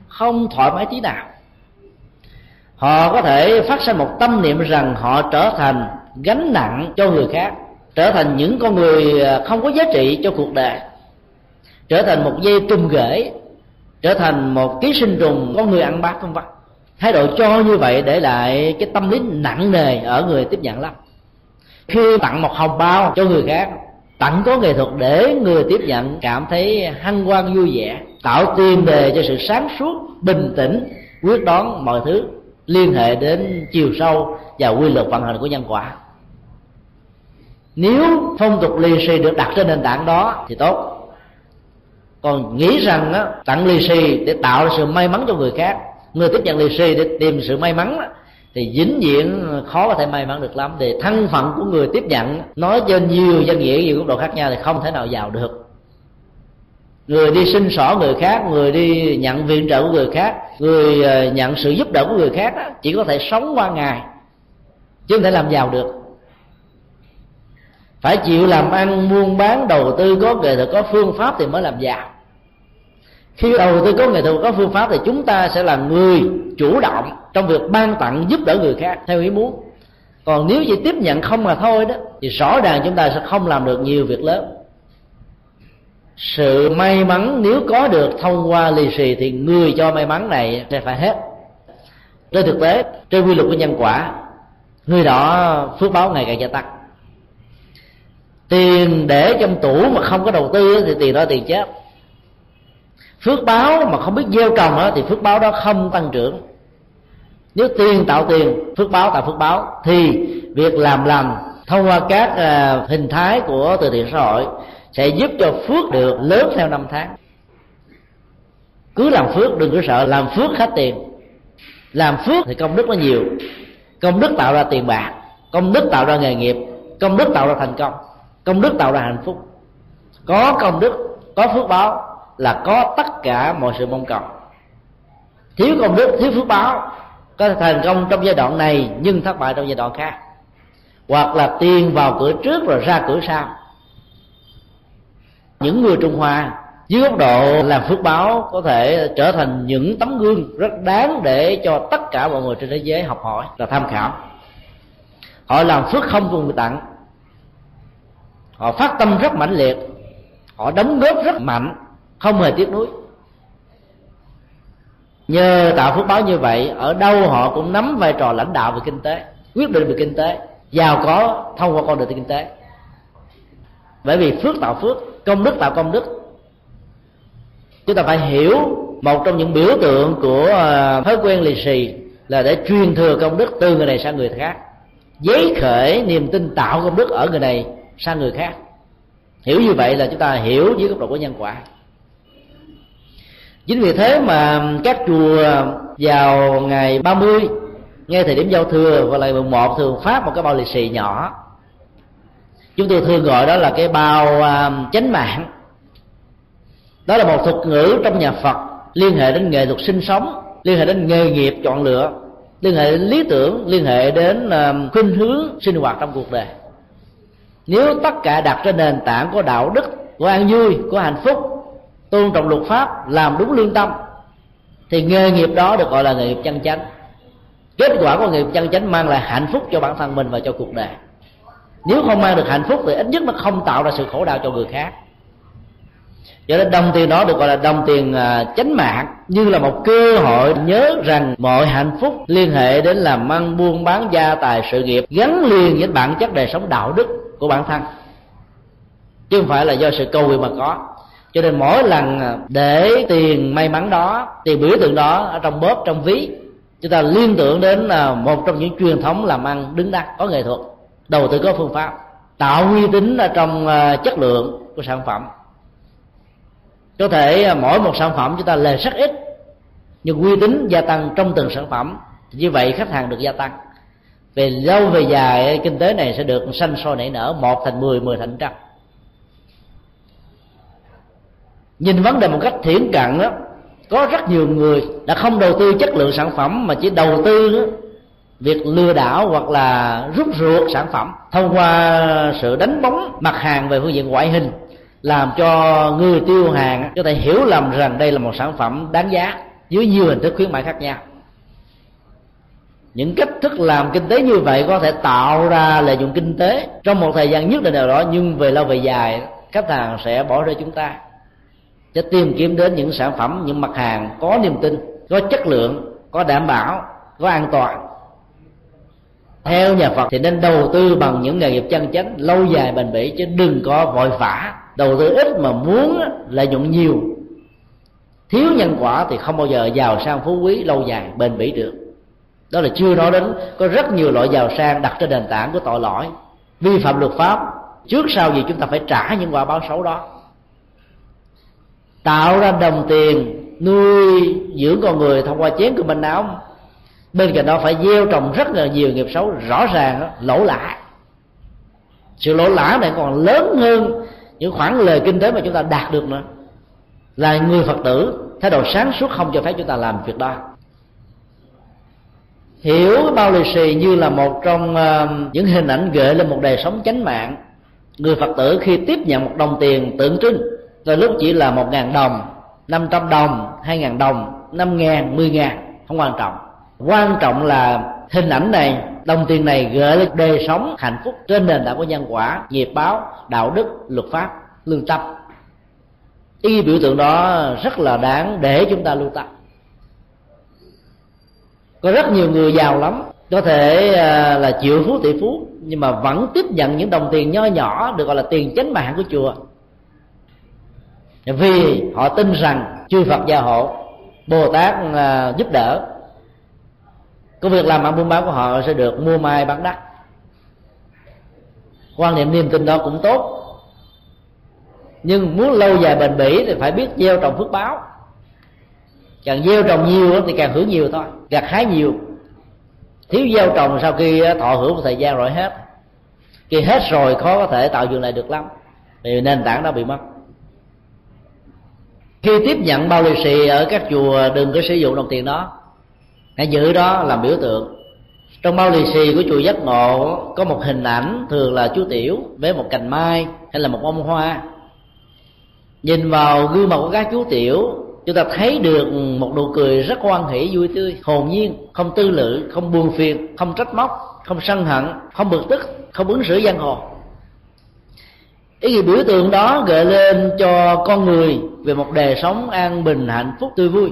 không thoải mái tí nào. Họ có thể phát sinh một tâm niệm rằng họ trở thành gánh nặng cho người khác trở thành những con người à, không có giá trị cho cuộc đời. Trở thành một dây trùng rễ trở thành một ký sinh trùng con người ăn bát, không vắt thái độ cho như vậy để lại cái tâm lý nặng nề ở người tiếp nhận lắm. Khi tặng một hồng bao cho người khác, tặng có nghệ thuật để người tiếp nhận cảm thấy hân hoan, vui vẻ, tạo tiền đề cho sự sáng suốt, bình tĩnh, quyết đoán mọi thứ, liên hệ đến chiều sâu và quy luật vận hành của nhân quả nếu phong tục lì xì được đặt trên nền tảng đó thì tốt. Còn nghĩ rằng á, tặng lì xì để tạo ra sự may mắn cho người khác người tiếp nhận lì xì để tìm sự may mắn thì vĩnh viễn khó có thể may mắn được lắm. Để thân phận của người tiếp nhận nói trên nhiều danh nghĩa nhiều góc độ khác nhau thì không thể nào giàu được. Người đi xin xỏ người khác người đi nhận viện trợ của người khác người ờ, nhận sự giúp đỡ của người khác đó, chỉ có thể sống qua ngày chứ không thể làm giàu được phải chịu làm ăn, buôn bán, đầu tư, có nghệ thuật có phương pháp thì mới làm giàu. Khi đầu tư có nghệ thuật có phương pháp thì chúng ta sẽ là người chủ động trong việc ban tặng, giúp đỡ người khác theo ý muốn. Còn nếu chỉ tiếp nhận không mà thôi đó, thì rõ ràng chúng ta sẽ không làm được nhiều việc lớn. Sự may mắn nếu có được thông qua lì xì thì người cho may mắn này sẽ phải hết. Trên thực tế, trên quy luật của nhân quả, người đó phước báo ngày càng gia tăng tiền để trong tủ mà không có đầu tư thì tiền đó tiền chết. Phước báo mà không biết gieo trồng thì phước báo đó không tăng trưởng. Nếu tiền tạo tiền, phước báo tạo phước báo, thì việc làm lành, thông qua các à, hình thái của từ thiện xã hội sẽ giúp cho phước được lớn theo năm tháng. Cứ làm phước đừng có sợ, làm phước hết tiền. Làm phước thì công đức nó nhiều. Công đức tạo ra tiền bạc, công đức tạo ra nghề nghiệp, công đức tạo ra thành công công đức tạo ra hạnh phúc. Có công đức, có phước báo là có tất cả mọi sự mong cầu. Thiếu công đức, thiếu phước báo có thể thành công trong giai đoạn này nhưng thất bại trong giai đoạn khác. Hoặc là tiền vào cửa trước rồi ra cửa sau. Những người trung hoa dưới góc độ làm phước báo có thể trở thành những tấm gương rất đáng để cho tất cả mọi người trên thế giới học hỏi và tham khảo. Họ làm phước không cùng người tặng họ phát tâm rất mãnh liệt. Họ đóng góp rất mạnh. Không hề tiếc nuối. Nhờ tạo phước báo như vậy, ở đâu họ cũng nắm vai trò lãnh đạo về kinh tế, quyết định về kinh tế, giàu có, thông qua con đường kinh tế. Bởi vì phước tạo phước, công đức tạo công đức. Chúng ta phải hiểu một trong những biểu tượng của ờ, thói quen lì xì là để truyền thừa công đức từ người này sang người khác. Giấy khởi niềm tin tạo công đức ở người này sang người khác. Hiểu như vậy là chúng ta hiểu dưới góc độ của nhân quả. Chính vì thế mà các chùa vào ngày 30 ngay thời điểm giao thừa và ngày mùng một thường phát một cái bao lì xì nhỏ. Chúng tôi thường gọi đó là cái bao à, chánh mạng. Đó là một thuật ngữ trong nhà phật liên hệ đến nghệ thuật sinh sống, liên hệ đến nghề nghiệp chọn lựa, liên hệ đến lý tưởng, liên hệ đến à, khuynh hướng sinh hoạt trong cuộc đời nếu tất cả đặt trên nền tảng của đạo đức, của an vui, của hạnh phúc, tôn trọng luật pháp, làm đúng lương tâm, thì nghề nghiệp đó được gọi là nghề nghiệp chân chánh. Kết quả của nghề nghiệp chân chánh mang lại hạnh phúc cho bản thân mình và cho cuộc đời. Nếu không mang được hạnh phúc thì ít nhất nó không tạo ra sự khổ đau cho người khác. Cho nên đồng tiền đó được gọi là đồng tiền à, chánh mạng, như là một cơ hội nhớ rằng mọi hạnh phúc liên hệ đến làm ăn buôn bán gia tài sự nghiệp gắn liền với bản chất đời sống đạo đức của bản thân. Chứ không phải là do sự cầu nguyện mà có. Cho nên mỗi lần à, để tiền may mắn đó, tiền biểu tượng đó ở trong bóp, trong ví, chúng ta liên tưởng đến à, một trong những truyền thống làm ăn đứng đắn có nghệ thuật, đầu tư có phương pháp, tạo uy tín ở trong à, chất lượng của sản phẩm. Có thể mỗi một sản phẩm chúng ta lề rất ít, nhưng uy tín gia tăng trong từng sản phẩm. Như vậy khách hàng được gia tăng về lâu về dài kinh tế này sẽ được sanh sôi nảy nở một thành mười mười thành trăm. Nhìn vấn đề một cách thiển cận đó có rất nhiều người đã không đầu tư chất lượng sản phẩm mà chỉ đầu tư đó, việc lừa đảo hoặc là rút ruột sản phẩm thông qua sự đánh bóng mặt hàng về phương diện ngoại hình làm cho người tiêu hàng có thể hiểu lầm rằng đây là một sản phẩm đáng giá dưới nhiều hình thức khuyến mại khác nhau những cách thức làm kinh tế như vậy có thể tạo ra lợi nhuận kinh tế trong một thời gian nhất định nào đó, nhưng về lâu về dài, khách hàng sẽ bỏ rơi chúng ta. Sẽ tìm kiếm đến những sản phẩm, những mặt hàng có niềm tin, có chất lượng, có đảm bảo, có an toàn. Theo nhà Phật thì nên đầu tư bằng những nghề nghiệp chân chánh lâu dài bền bỉ, chứ đừng có vội vã. Đầu tư ít mà muốn lợi nhuận nhiều. Thiếu nhân quả thì không bao giờ giàu sang phú quý lâu dài bền bỉ được đó là chưa nói đến có rất nhiều loại giàu sang đặt trên nền tảng của tội lỗi vi phạm luật pháp. Trước sau gì chúng ta phải trả những quả báo xấu đó. Tạo ra đồng tiền nuôi dưỡng con người thông qua chén của mình áo. Bên cạnh đó phải gieo trồng rất là nhiều nghiệp xấu rõ ràng đó, lỗ lã. Sự lỗ lã này còn lớn hơn những khoản lời kinh tế mà chúng ta đạt được nữa. Là người phật tử thái độ sáng suốt không cho phép chúng ta làm việc đó hiểu bao lì xì như là một trong ờ, những hình ảnh gợi lên một đời sống chánh mạng. Người phật tử khi tiếp nhận một đồng tiền tượng trưng rồi lúc chỉ là một ngàn đồng, năm trăm đồng, hai ngàn đồng, năm ngàn, mười ngàn, không quan trọng. Quan trọng là hình ảnh này, đồng tiền này gợi lên đời sống hạnh phúc trên nền tảng của nhân quả, nghiệp báo, đạo đức, luật pháp, lương tâm. Ý biểu tượng đó rất là đáng để chúng ta lưu tâm có rất nhiều người giàu lắm. Có thể à, là triệu phú, tỷ phú, nhưng mà vẫn tiếp nhận những đồng tiền nho nhỏ được gọi là tiền chánh mạng của chùa vì họ tin rằng chư phật gia hộ, bồ tát à, giúp đỡ. Công việc làm ăn buôn bán của họ sẽ được mua mai bán đắt. Quan niệm niềm tin đó cũng tốt. Nhưng muốn lâu dài bền bỉ thì phải biết gieo trồng phước báo càng gieo trồng nhiều thì càng hưởng nhiều thôi, gặt hái nhiều. Thiếu gieo trồng sau khi thọ hưởng một thời gian rồi hết. Khi hết rồi khó có thể tạo dựng lại được lắm vì nền tảng đã bị mất. Khi tiếp nhận bao lì xì ở các chùa, đừng có sử dụng đồng tiền đó. Hãy giữ đó làm biểu tượng. Trong bao lì xì của chùa giác ngộ, có một hình ảnh thường là chú tiểu với một cành mai hay là một bông hoa. Nhìn vào gương mặt của các chú tiểu chúng ta thấy được một nụ cười rất hoan hỷ, vui tươi. Hồn nhiên, không tư lự, không buồn phiền, không trách móc, không sân hận, không bực tức, không ứng xử giang hồ. Ý nghĩa biểu tượng đó gợi lên cho con người về một đời sống an bình, hạnh phúc, tươi vui.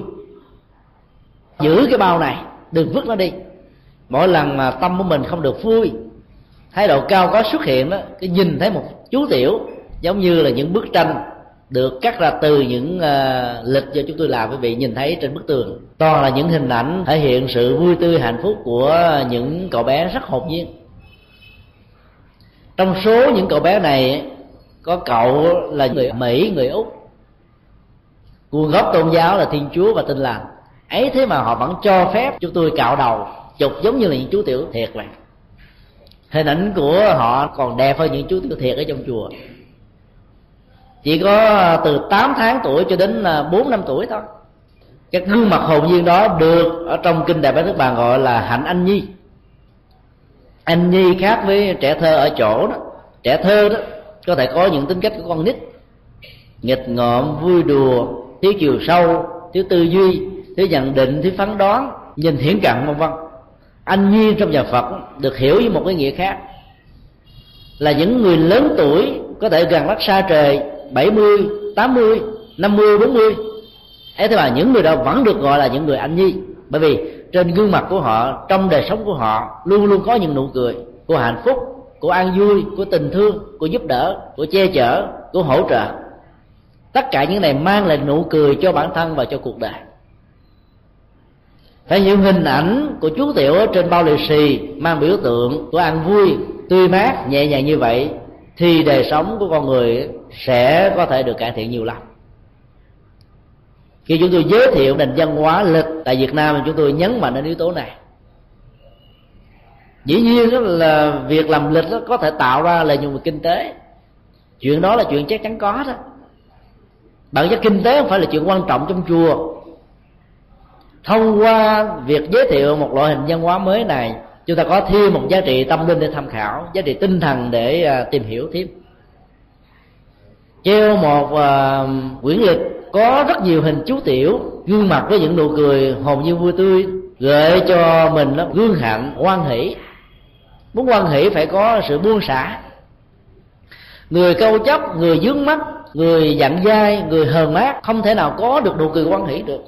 Giữ cái bao này, đừng vứt nó đi. Mỗi lần mà tâm của mình không được vui, thái độ cao có xuất hiện đó cái nhìn thấy một chú tiểu giống như là những bức tranh được cắt ra từ những uh, lịch do chúng tôi làm quý vị nhìn thấy trên bức tường. Toàn là những hình ảnh thể hiện sự vui tươi hạnh phúc của những cậu bé rất hồn nhiên. Trong số những cậu bé này có cậu là người mỹ người úc. Nguồn gốc tôn giáo là thiên chúa và tin lành. Ấy thế mà họ vẫn cho phép chúng tôi cạo đầu chụp giống như là những chú tiểu thiệt vậy hình ảnh của họ còn đẹp hơn những chú tiểu thiệt ở trong chùa chỉ có từ 8 tháng tuổi cho đến à, 4 năm tuổi thôi. Các gương mặt hồn nhiên đó được ở trong kinh đại bá đức bàn gọi là hạnh anh nhi. Anh nhi khác với trẻ thơ ở chỗ đó. Trẻ thơ đó có thể có những tính cách của con nít. Nghịch ngợm, vui đùa, thiếu chiều sâu, thiếu tư duy, thiếu nhận định, thiếu phán đoán, nhìn hiển cận vân vân. Anh nhi trong nhà phật được hiểu với một cái nghĩa khác. Là những người lớn tuổi có thể gần mắt xa trời 70, 80 50 40 ấy thế mà những người đó vẫn được gọi là những người anh nhi. Bởi vì trên gương mặt của họ trong đời sống của họ luôn luôn có những nụ cười của hạnh phúc của an vui của tình thương của giúp đỡ của che chở của hỗ trợ. Tất cả những này mang lại nụ cười cho bản thân và cho cuộc đời. Phải những hình ảnh của chú tiểu ở trên bao lì xì mang biểu tượng của an vui tươi mát nhẹ nhàng như vậy thì đời sống của con người sẽ có thể được cải thiện nhiều lắm. Khi chúng tôi giới thiệu nền văn hóa lịch tại Việt Nam thì chúng tôi nhấn mạnh đến yếu tố này. Dĩ nhiên đó là việc làm lịch đó có thể tạo ra lợi nhuận về kinh tế. Chuyện đó là chuyện chắc chắn có đó. Bản chất kinh tế không phải là chuyện quan trọng trong chùa. Thông qua việc giới thiệu một loại hình văn hóa mới này, chúng ta có thêm một giá trị tâm linh để tham khảo, giá trị tinh thần để à, tìm hiểu thêm treo một uh, quyển lịch có rất nhiều hình chú tiểu gương mặt với những nụ cười hồn nhiên vui tươi gợi cho mình nó gương hạnh quan hỷ. Muốn quan hỷ phải có sự buông xả. Người câu chấp người dướng mắt người dặn dai người hờn mát không thể nào có được nụ cười quan hỷ được.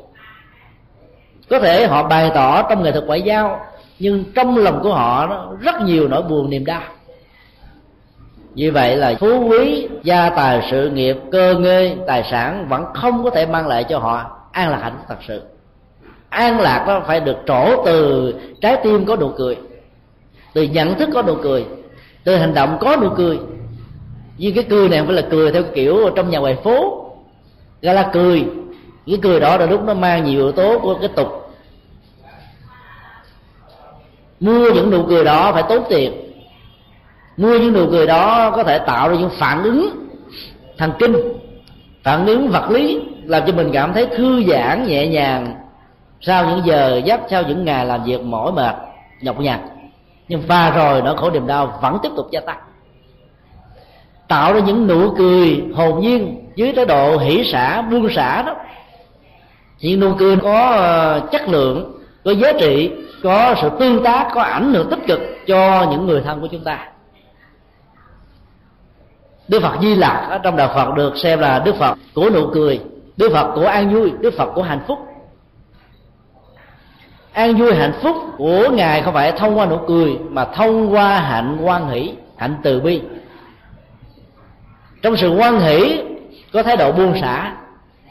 Có thể họ bày tỏ trong nghệ thuật ngoại giao nhưng trong lòng của họ đó, rất nhiều nỗi buồn niềm đau như vậy là phú quý, gia tài, sự nghiệp, cơ ngơi tài sản vẫn không có thể mang lại cho họ. An lạc hạnh phúc thật sự. An lạc nó phải được trổ từ trái tim có nụ cười, từ nhận thức có nụ cười, từ hành động có nụ cười. Nhưng cái cười này không phải là cười theo kiểu trong nhà ngoài phố. Gọi là cười. Cái cười đó là lúc nó mang nhiều yếu tố của cái tục. Mua những nụ cười đó phải tốn tiền mua những nụ cười đó có thể tạo ra những phản ứng thần kinh, phản ứng vật lý, làm cho mình cảm thấy thư giãn, nhẹ nhàng. Sau những giờ giấc, sau những ngày làm việc mỏi mệt, nhọc nhằn. Nhưng và rồi nỗi khổ niềm đau vẫn tiếp tục gia tăng. Tạo ra những nụ cười hồn nhiên dưới thái độ hỷ xả, buông xả đó. Những nụ cười có ờ, chất lượng, có giá trị, có sự tương tác, có ảnh hưởng tích cực cho những người thân của chúng ta đức phật di lặc ở trong đạo phật được xem là đức phật của nụ cười, đức phật của an vui, đức phật của hạnh phúc. An vui hạnh phúc của ngài không phải thông qua nụ cười, mà thông qua hạnh quan hỷ, hạnh từ bi. Trong sự quan hỷ có thái độ buông xả,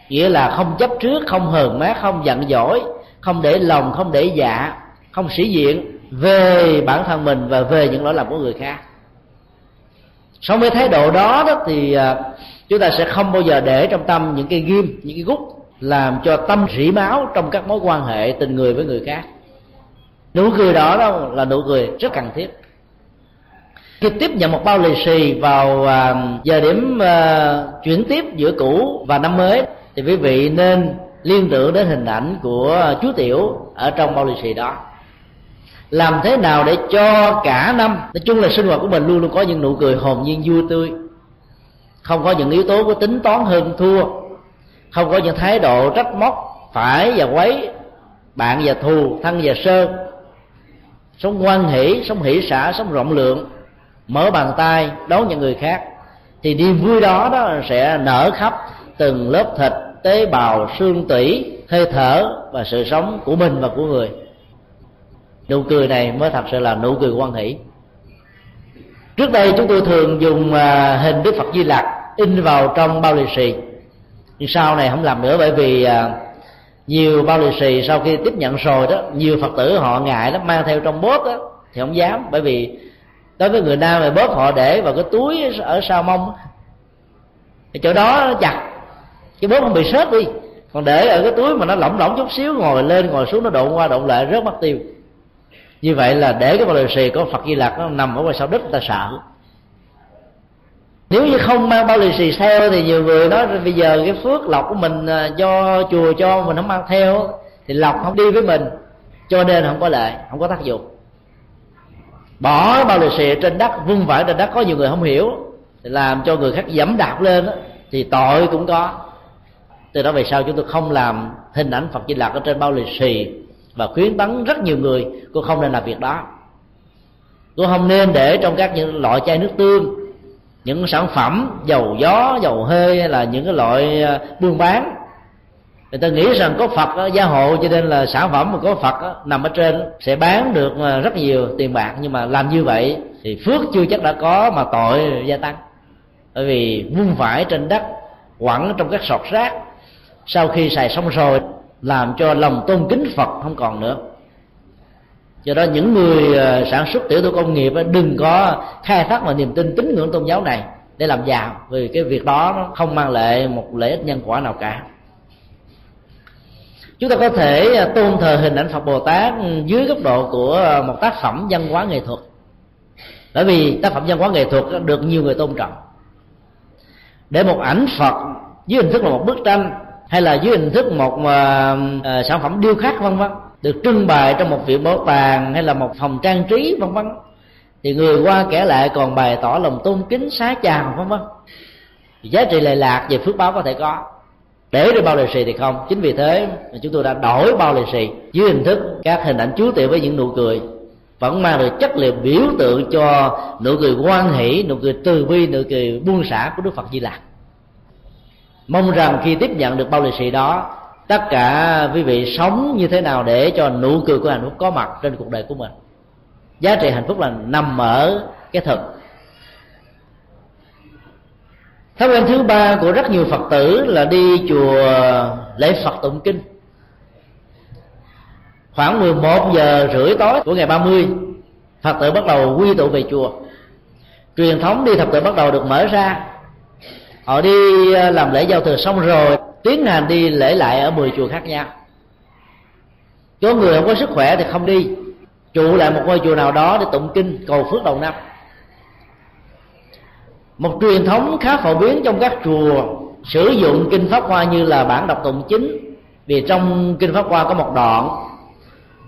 nghĩa là không chấp trước, không hờn mát, không giận dỗi, không để lòng, không để dạ không sĩ diện về bản thân mình và về những lỗi lầm của người khác sống với thái độ đó, đó thì à, chúng ta sẽ không bao giờ để trong tâm những cái ghim những cái gút làm cho tâm rỉ máu trong các mối quan hệ tình người với người khác. Nụ cười đó đó là nụ cười rất cần thiết. Khi tiếp nhận một bao lì xì vào à, giờ điểm à, chuyển tiếp giữa cũ và năm mới thì quý vị nên liên tưởng đến hình ảnh của chú tiểu ở trong bao lì xì đó làm thế nào để cho cả năm, nói chung là sinh hoạt của mình luôn luôn có những nụ cười hồn nhiên vui tươi. Không có những yếu tố của tính toán hơn thua. Không có những thái độ trách móc, phải và quấy, bạn và thù, thân và sơ sống quan hỷ, sống hỷ xã sống rộng lượng. Mở bàn tay, đón những người khác. Thì niềm vui đó đó sẽ nở khắp từng lớp thịt, tế bào, xương tủy, hơi thở và sự sống của mình và của người nụ cười này mới thật sự là nụ cười quan hỷ. Trước đây chúng tôi thường dùng à, hình đức phật di lặc in vào trong bao lì xì. Nhưng sau này không làm nữa bởi vì à, nhiều bao lì xì sau khi tiếp nhận rồi đó, nhiều phật tử họ ngại lắm, mang theo trong bóp đó thì không dám. Bởi vì đối với người nam thì bóp họ để vào cái túi ở sau mông thì chỗ đó nó chặt, cái bóp không bị sớt đi. Còn để ở cái túi mà nó lỏng lỏng chút xíu, ngồi lên, ngồi xuống nó độn qua độn lại rất mất tiêu như vậy là để cái bao lì xì có phật di lặc nó nằm ở ngoài sau đất người ta sợ. Nếu như không mang bao lì xì theo thì nhiều người nói bây giờ cái phước lộc của mình à, do chùa cho mình không mang theo thì lộc không đi với mình cho nên không có lợi không có tác dụng. Bỏ bao lì xì trên đất vung vãi trên đất có nhiều người không hiểu thì làm cho người khác dẫm đạp lên đó, thì tội cũng có. Từ đó về sau chúng tôi không làm hình ảnh phật di lặc ở trên bao lì xì và khuyến tấn rất nhiều người, cô không nên làm việc đó. Cô không nên để trong các những loại chai nước tương, những sản phẩm dầu gió, dầu hơi hay là những cái loại à, buôn bán. Người ta nghĩ rằng có phật gia hộ, cho nên là sản phẩm mà có phật nằm ở trên sẽ bán được à, rất nhiều tiền bạc. Nhưng mà làm như vậy thì phước chưa chắc đã có mà tội gia tăng. Bởi vì vung vải trên đất, quẳng trong các sọt rác, sau khi xài xong rồi làm cho lòng tôn kính phật không còn nữa. Do đó những người ờ, sản xuất tiểu thủ công nghiệp đừng có khai thác vào niềm tin tín ngưỡng tôn giáo này để làm giàu, vì cái việc đó nó không mang lại một lợi ích nhân quả nào cả. Chúng ta có thể ờ, tôn thờ hình ảnh phật bồ tát ừ, dưới góc độ của ờ, một tác phẩm văn hóa nghệ thuật. Bởi vì tác phẩm văn hóa nghệ thuật được nhiều người tôn trọng. Để một ảnh phật dưới hình thức là một bức tranh hay là dưới hình thức một uh, uh, sản phẩm điêu khắc vân vân được trưng bày trong một viện bảo tàng hay là một phòng trang trí vân vân. Thì người qua kể lại còn bày tỏ lòng tôn kính xá chào vân vân. Giá trị lệ lạc về phước báo có thể có. Để được bao lì xì thì không. Chính vì thế chúng tôi đã đổi bao lì xì dưới hình thức các hình ảnh chú tiểu với những nụ cười. Vẫn mang được chất liệu biểu tượng cho nụ cười quan hỷ nụ cười từ bi nụ cười buông xả của đức phật di lạc mong rằng khi tiếp nhận được bao lì xì đó, tất cả quý vị sống như thế nào để cho nụ cười của hạnh phúc có mặt trên cuộc đời của mình. Giá trị hạnh phúc là nằm ở cái thực thói quen thứ ba của rất nhiều phật tử là đi chùa lễ phật tụng kinh. Khoảng 11 giờ rưỡi tối của ngày 30 Phật tử bắt đầu quy tụ về chùa. Truyền thống đi thập tự bắt đầu được mở ra. Họ đi à, làm lễ giao thừa xong rồi, Tiến hành đi lễ lại ở 10 chùa khác nhau. Có người không có sức khỏe thì không đi, Trụ lại một ngôi chùa nào đó để tụng kinh, cầu phước đầu năm. Một truyền thống khá phổ biến trong các chùa Sử dụng kinh Pháp Hoa như là bản đọc tụng chính, Vì trong kinh Pháp Hoa có một đoạn,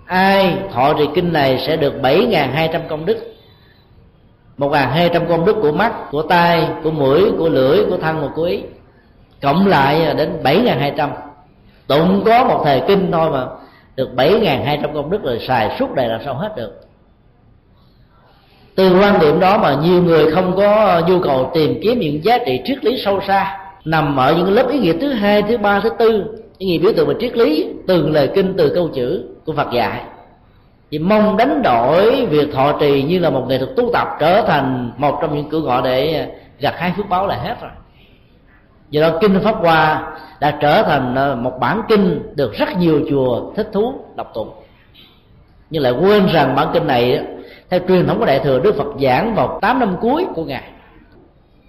ai thọ trì kinh này sẽ được 7.200 công đức. 1.200 công đức của mắt, của tai, của mũi, của lưỡi, của thân và của ý. Cộng lại đến 7.200 Tụng có một thời kinh thôi mà Được 7.200 công đức rồi xài suốt đời là sao hết được. Từ quan điểm đó mà nhiều người không có nhu cầu tìm kiếm những giá trị triết lý sâu xa Nằm ở những lớp ý nghĩa thứ hai, thứ ba, thứ tư. Ý nghĩa biểu tượng về triết lý Từng lời kinh, từ câu chữ của Phật dạy thì mong đánh đổi việc thọ trì như là một nghệ thuật tu tập trở thành một trong những cửa ngõ để à, gặt hai phước báo là hết rồi. Do đó kinh pháp hoa đã trở thành à, một bản kinh được rất nhiều chùa thích thú đọc tụng. Nhưng lại quên rằng bản kinh này à, theo truyền thống của đại thừa đức phật giảng vào 8 năm cuối của ngài.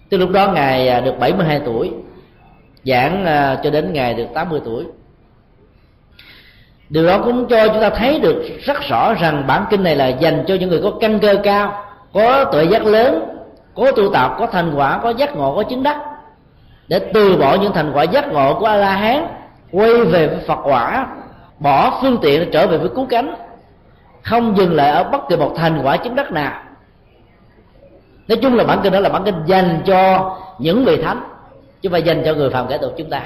Từ lúc đó ngài được 72 tuổi, giảng cho đến ngày được 80 tuổi điều đó cũng cho chúng ta thấy được rất rõ rằng bản kinh này là dành cho những người có căn cơ cao, có tuệ giác lớn, có tu tập, có thành quả, có giác ngộ, có chứng đắc. Để từ bỏ những thành quả giác ngộ của a la hán quay về với phật quả, bỏ phương tiện trở về với cứu cánh, không dừng lại ở bất kỳ một thành quả chứng đắc nào. Nói chung là bản kinh đó là bản kinh dành cho những vị thánh, chứ không phải dành cho người phàm kẻ tục chúng ta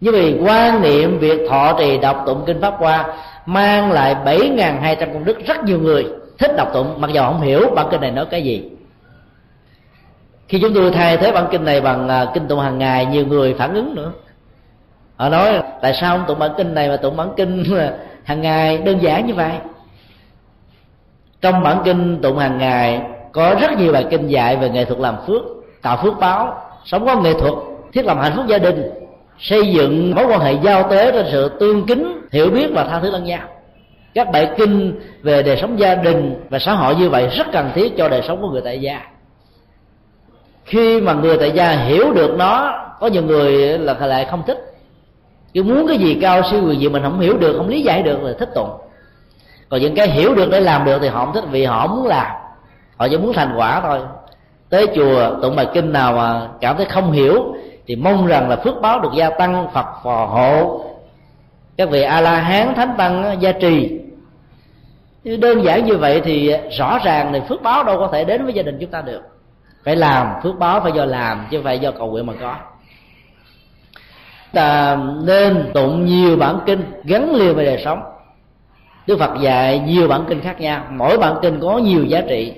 như vì quan niệm việc thọ trì đọc tụng kinh pháp hoa mang lại bảy ngàn hai trăm công đức rất nhiều người thích đọc tụng, mặc dù không hiểu bản kinh này nói cái gì. Khi chúng tôi thay thế bản kinh này bằng à, kinh tụng hàng ngày, nhiều người phản ứng nữa. Họ nói, tại sao không tụng bản kinh này mà tụng bản kinh hàng ngày? Đơn giản như vậy. Trong bản kinh tụng hàng ngày, có rất nhiều bài kinh dạy về nghệ thuật làm phước, tạo phước báo, sống có nghệ thuật, thiết lập hạnh phúc gia đình xây dựng mối quan hệ giao tế trên sự tương kính, hiểu biết và tha thứ lẫn nhau. Các bài kinh về đời sống gia đình và xã hội như vậy rất cần thiết cho đời sống của người tại gia. Khi mà người tại gia hiểu được nó, có nhiều người là lại không thích. Cứ muốn cái gì cao siêu người gì mình không hiểu được, không lý giải được là thích tụng. Còn những cái hiểu được để làm được thì họ không thích vì họ không muốn làm. Họ chỉ muốn thành quả thôi. Tới chùa tụng bài kinh nào mà cảm thấy không hiểu thì mong rằng là phước báo được gia tăng phật phò hộ. Các vị a la hán thánh tăng gia trì. Đơn giản như vậy thì rõ ràng thì phước báo đâu có thể đến với gia đình chúng ta được. Phải làm, phước báo phải do làm, chứ phải do cầu nguyện mà có. Ta nên tụng nhiều bản kinh gắn liền với đời sống. Đức phật dạy nhiều bản kinh khác nhau. Mỗi bản kinh có nhiều giá trị.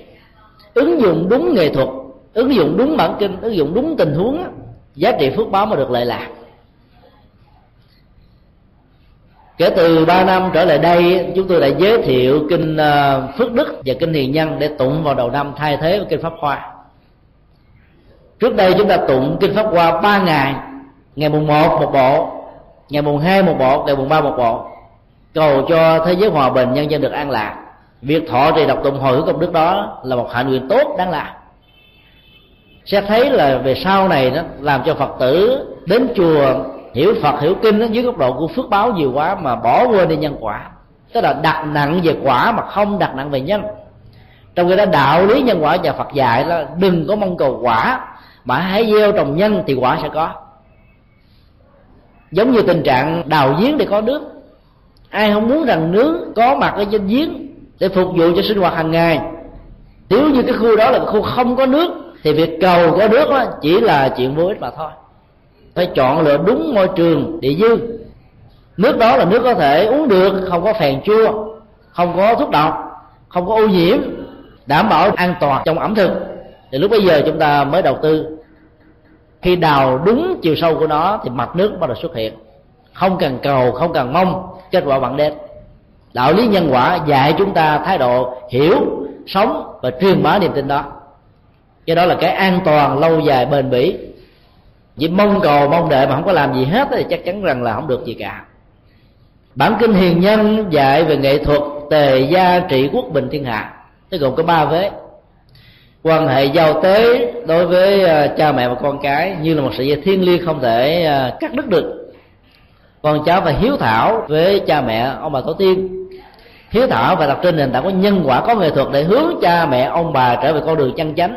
Ứng dụng đúng nghệ thuật, ứng dụng đúng bản kinh, ứng dụng đúng tình huống giá trị phước báo mà được lợi lạc. Kể từ 3 năm trở lại đây, chúng tôi đã giới thiệu kinh ờ, phước đức và kinh hiền nhân để tụng vào đầu năm thay thế với kinh pháp hoa. Trước đây chúng ta tụng kinh pháp hoa ba ngày ngày mùng một một bộ, ngày mùng hai một bộ, ngày mùng ba một bộ, cầu cho thế giới hòa bình, nhân dân được an lạc. Việc thọ trì đọc tụng hồi hướng công đức đó là một hạnh nguyện tốt đáng làm sẽ thấy là về sau này nó làm cho phật tử đến chùa hiểu phật hiểu kinh đó, dưới góc độ của phước báo nhiều quá mà bỏ quên đi nhân quả. Tức là đặt nặng về quả mà không đặt nặng về nhân. Trong khi đó đạo lý nhân quả và phật dạy là đừng có mong cầu quả mà hãy gieo trồng nhân thì quả sẽ có. Giống như tình trạng đào giếng để có nước. Ai không muốn rằng nước có mặt ở trên giếng để phục vụ cho sinh hoạt hàng ngày? Nếu như cái khu đó là khu không có nước thì việc cầu có nước đó chỉ là chuyện vô ích mà thôi. Phải chọn lựa đúng môi trường địa dư. Nước đó là nước có thể uống được, không có phèn chua, không có thuốc độc, không có ô nhiễm, đảm bảo an toàn trong ẩm thực. Thì lúc bây giờ chúng ta mới đầu tư. Khi đào đúng chiều sâu của nó thì mặt nước bắt đầu xuất hiện. Không cần cầu, không cần mong, kết quả vẫn đến đạo lý nhân quả dạy chúng ta thái độ hiểu, sống và truyền bá niềm tin đó do đó là cái an toàn lâu dài bền bỉ. Chỉ mong cầu, mong đợi mà không có làm gì hết thì chắc chắn rằng là không được gì cả. Bản kinh hiền nhân dạy về nghệ thuật tề gia trị quốc bình thiên hạ. Nó gồm có ba vế. Quan hệ giao tế đối với à, cha mẹ và con cái như là một sợi dây thiên liêng không thể à, cắt đứt được. Con cháu phải hiếu thảo với cha mẹ, ông bà tổ tiên. Hiếu thảo và đặt trên nền tảng có nhân quả, có nghệ thuật để hướng cha mẹ, ông bà trở về con đường chân chánh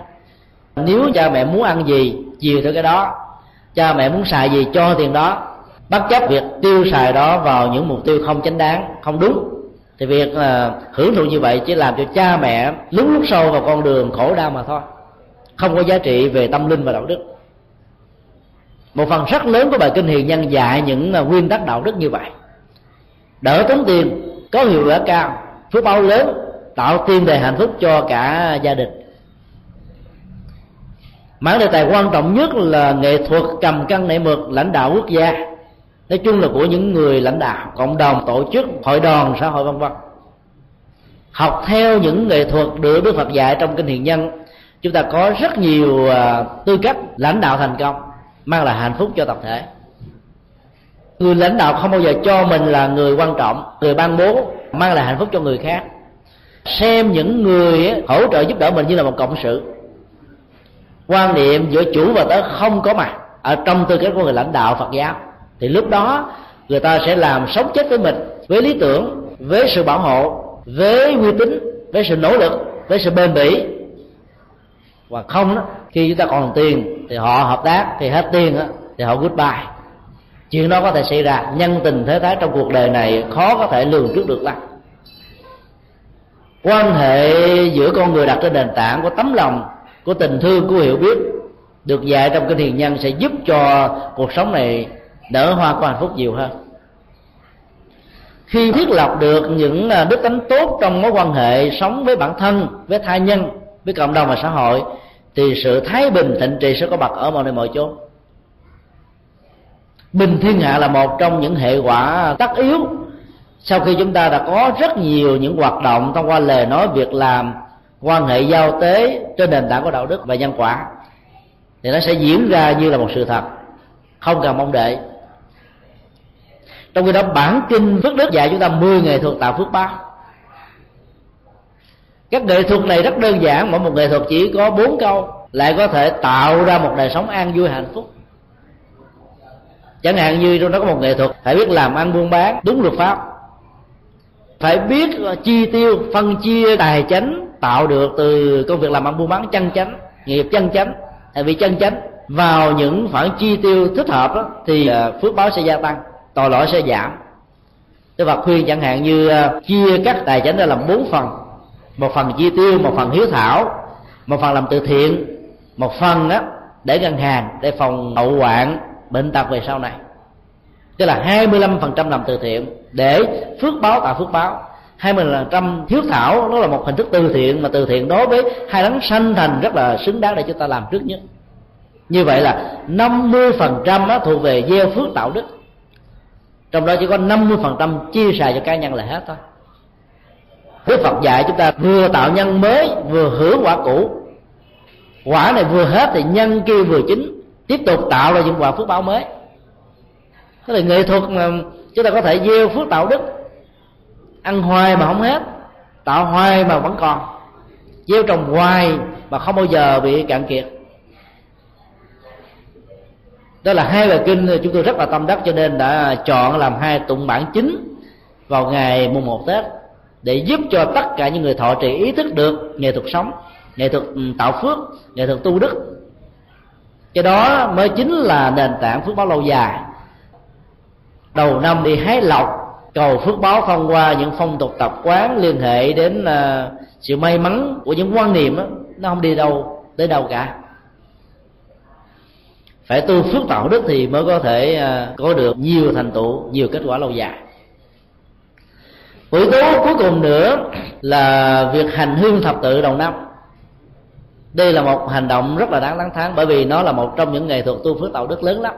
nếu cha mẹ muốn ăn gì chiều theo cái đó. Cha mẹ muốn xài gì, cho tiền đó. Bất chấp việc tiêu xài đó vào những mục tiêu không chính đáng, không đúng. Thì việc là hưởng thụ như vậy chỉ làm cho cha mẹ lún lút sâu vào con đường khổ đau mà thôi. Không có giá trị về tâm linh và đạo đức. Một phần rất lớn của bài kinh hiền nhân dạy những ờ, nguyên tắc đạo đức như vậy. Đỡ tốn tiền, có hiệu quả cao. Phước báo lớn, tạo tiền đề hạnh phúc cho cả gia đình mảng đề tài quan trọng nhất là nghệ thuật cầm cân nảy mực lãnh đạo quốc gia. Nói chung là của những người lãnh đạo, cộng đồng, tổ chức, hội đoàn, xã hội, vân vân. Học theo những nghệ thuật được đức phật dạy trong kinh hiền nhân, chúng ta có rất nhiều à, tư cách lãnh đạo thành công, mang lại hạnh phúc cho tập thể. Người lãnh đạo không bao giờ cho mình là người quan trọng, người ban bố, mang lại hạnh phúc cho người khác. Xem những người hỗ trợ giúp đỡ mình như là một cộng sự quan niệm giữa chủ và tớ không có mặt ở trong tư cách của người lãnh đạo phật giáo. Thì lúc đó người ta sẽ làm sống chết với mình với lý tưởng với sự bảo hộ với uy tín với sự nỗ lực với sự bền bỉ. Và không đó khi chúng ta còn tiền thì họ hợp tác thì hết tiền đó, thì họ goodbye. Chuyện đó có thể xảy ra nhân tình thế thái trong cuộc đời này khó có thể lường trước được lắm. Quan hệ giữa con người đặt trên nền tảng của tấm lòng của tình thương của hiểu biết, được dạy trong cái thiền nhân sẽ giúp cho cuộc sống này nở hoa của hạnh phúc nhiều hơn. Khi thiết lập được những à, đức tính tốt trong mối quan hệ sống với bản thân, với tha nhân, với cộng đồng và xã hội, thì sự thái bình thịnh trị sẽ có mặt ở mọi nơi, mọi chỗ bình thiên hạ là một trong những hệ quả tất yếu. Sau khi chúng ta đã có rất nhiều những hoạt động thông qua lời nói, việc làm quan hệ giao tế trên nền tảng của đạo đức và nhân quả, thì nó sẽ diễn ra như là một sự thật, không cần mong đợi. Trong khi đó, bản kinh phước đức dạy chúng ta 10 nghệ thuật tạo phước báo. Các nghệ thuật này rất đơn giản, mỗi một nghệ thuật chỉ có bốn câu, lại có thể tạo ra một đời sống an vui, hạnh phúc. Chẳng hạn như trong đó có một nghệ thuật, phải biết làm ăn buôn bán, đúng luật pháp. Phải biết chi tiêu, phân chia tài chánh tạo được từ công việc làm ăn buôn bán chân chánh nghiệp chân chánh tại vì chân chánh vào những khoản chi tiêu thích hợp đó, thì ờ, phước báo sẽ gia tăng tội lỗi sẽ giảm. Đức Phật khuyên chẳng hạn như ờ, chia các tài chánh ra làm bốn phần. Một phần chi tiêu một phần hiếu thảo một phần làm từ thiện một phần đó để ngân hàng để phòng hậu hoạn bệnh tật về sau này. Tức là 25% làm từ thiện để phước báo tạo phước báo. 20% thiếu thảo, nó là một hình thức từ thiện, mà từ thiện đối với hai đấng sanh thành rất là xứng đáng để chúng ta làm trước nhất. Như vậy là 50% thuộc về gieo phước tạo đức. Trong đó chỉ có 50% chia sẻ cho cá nhân là hết thôi. Đức Phật dạy chúng ta vừa tạo nhân mới, vừa hưởng quả cũ. Quả này vừa hết thì nhân kia vừa chín, tiếp tục tạo ra những quả phước báo mới. Thế là nghệ thuật mà chúng ta có thể gieo phước tạo đức ăn hoài mà không hết. Tạo hoài mà vẫn còn. Gieo trồng hoài mà không bao giờ bị cạn kiệt. Đó là hai bài kinh chúng tôi rất là tâm đắc cho nên đã chọn làm hai tụng bản chính vào ngày mùng một tết để giúp cho tất cả những người thọ trì ý thức được nghệ thuật sống, nghệ thuật ừ, tạo phước, nghệ thuật tu đức. Cái đó mới chính là nền tảng phước báo lâu dài. Đầu năm đi hái lộc cầu phước báo thông qua những phong tục tập quán liên hệ đến uh, sự may mắn của những quan niệm đó, nó không đi đâu tới đâu cả. Phải tu phước tạo đức thì mới có thể uh, có được nhiều thành tựu nhiều kết quả lâu dài. Yếu tố cuối cùng nữa là việc hành hương thập tự đầu năm. Đây là một hành động rất là đáng tán thán bởi vì nó là một trong những nghệ thuật tu phước tạo đức lớn lắm.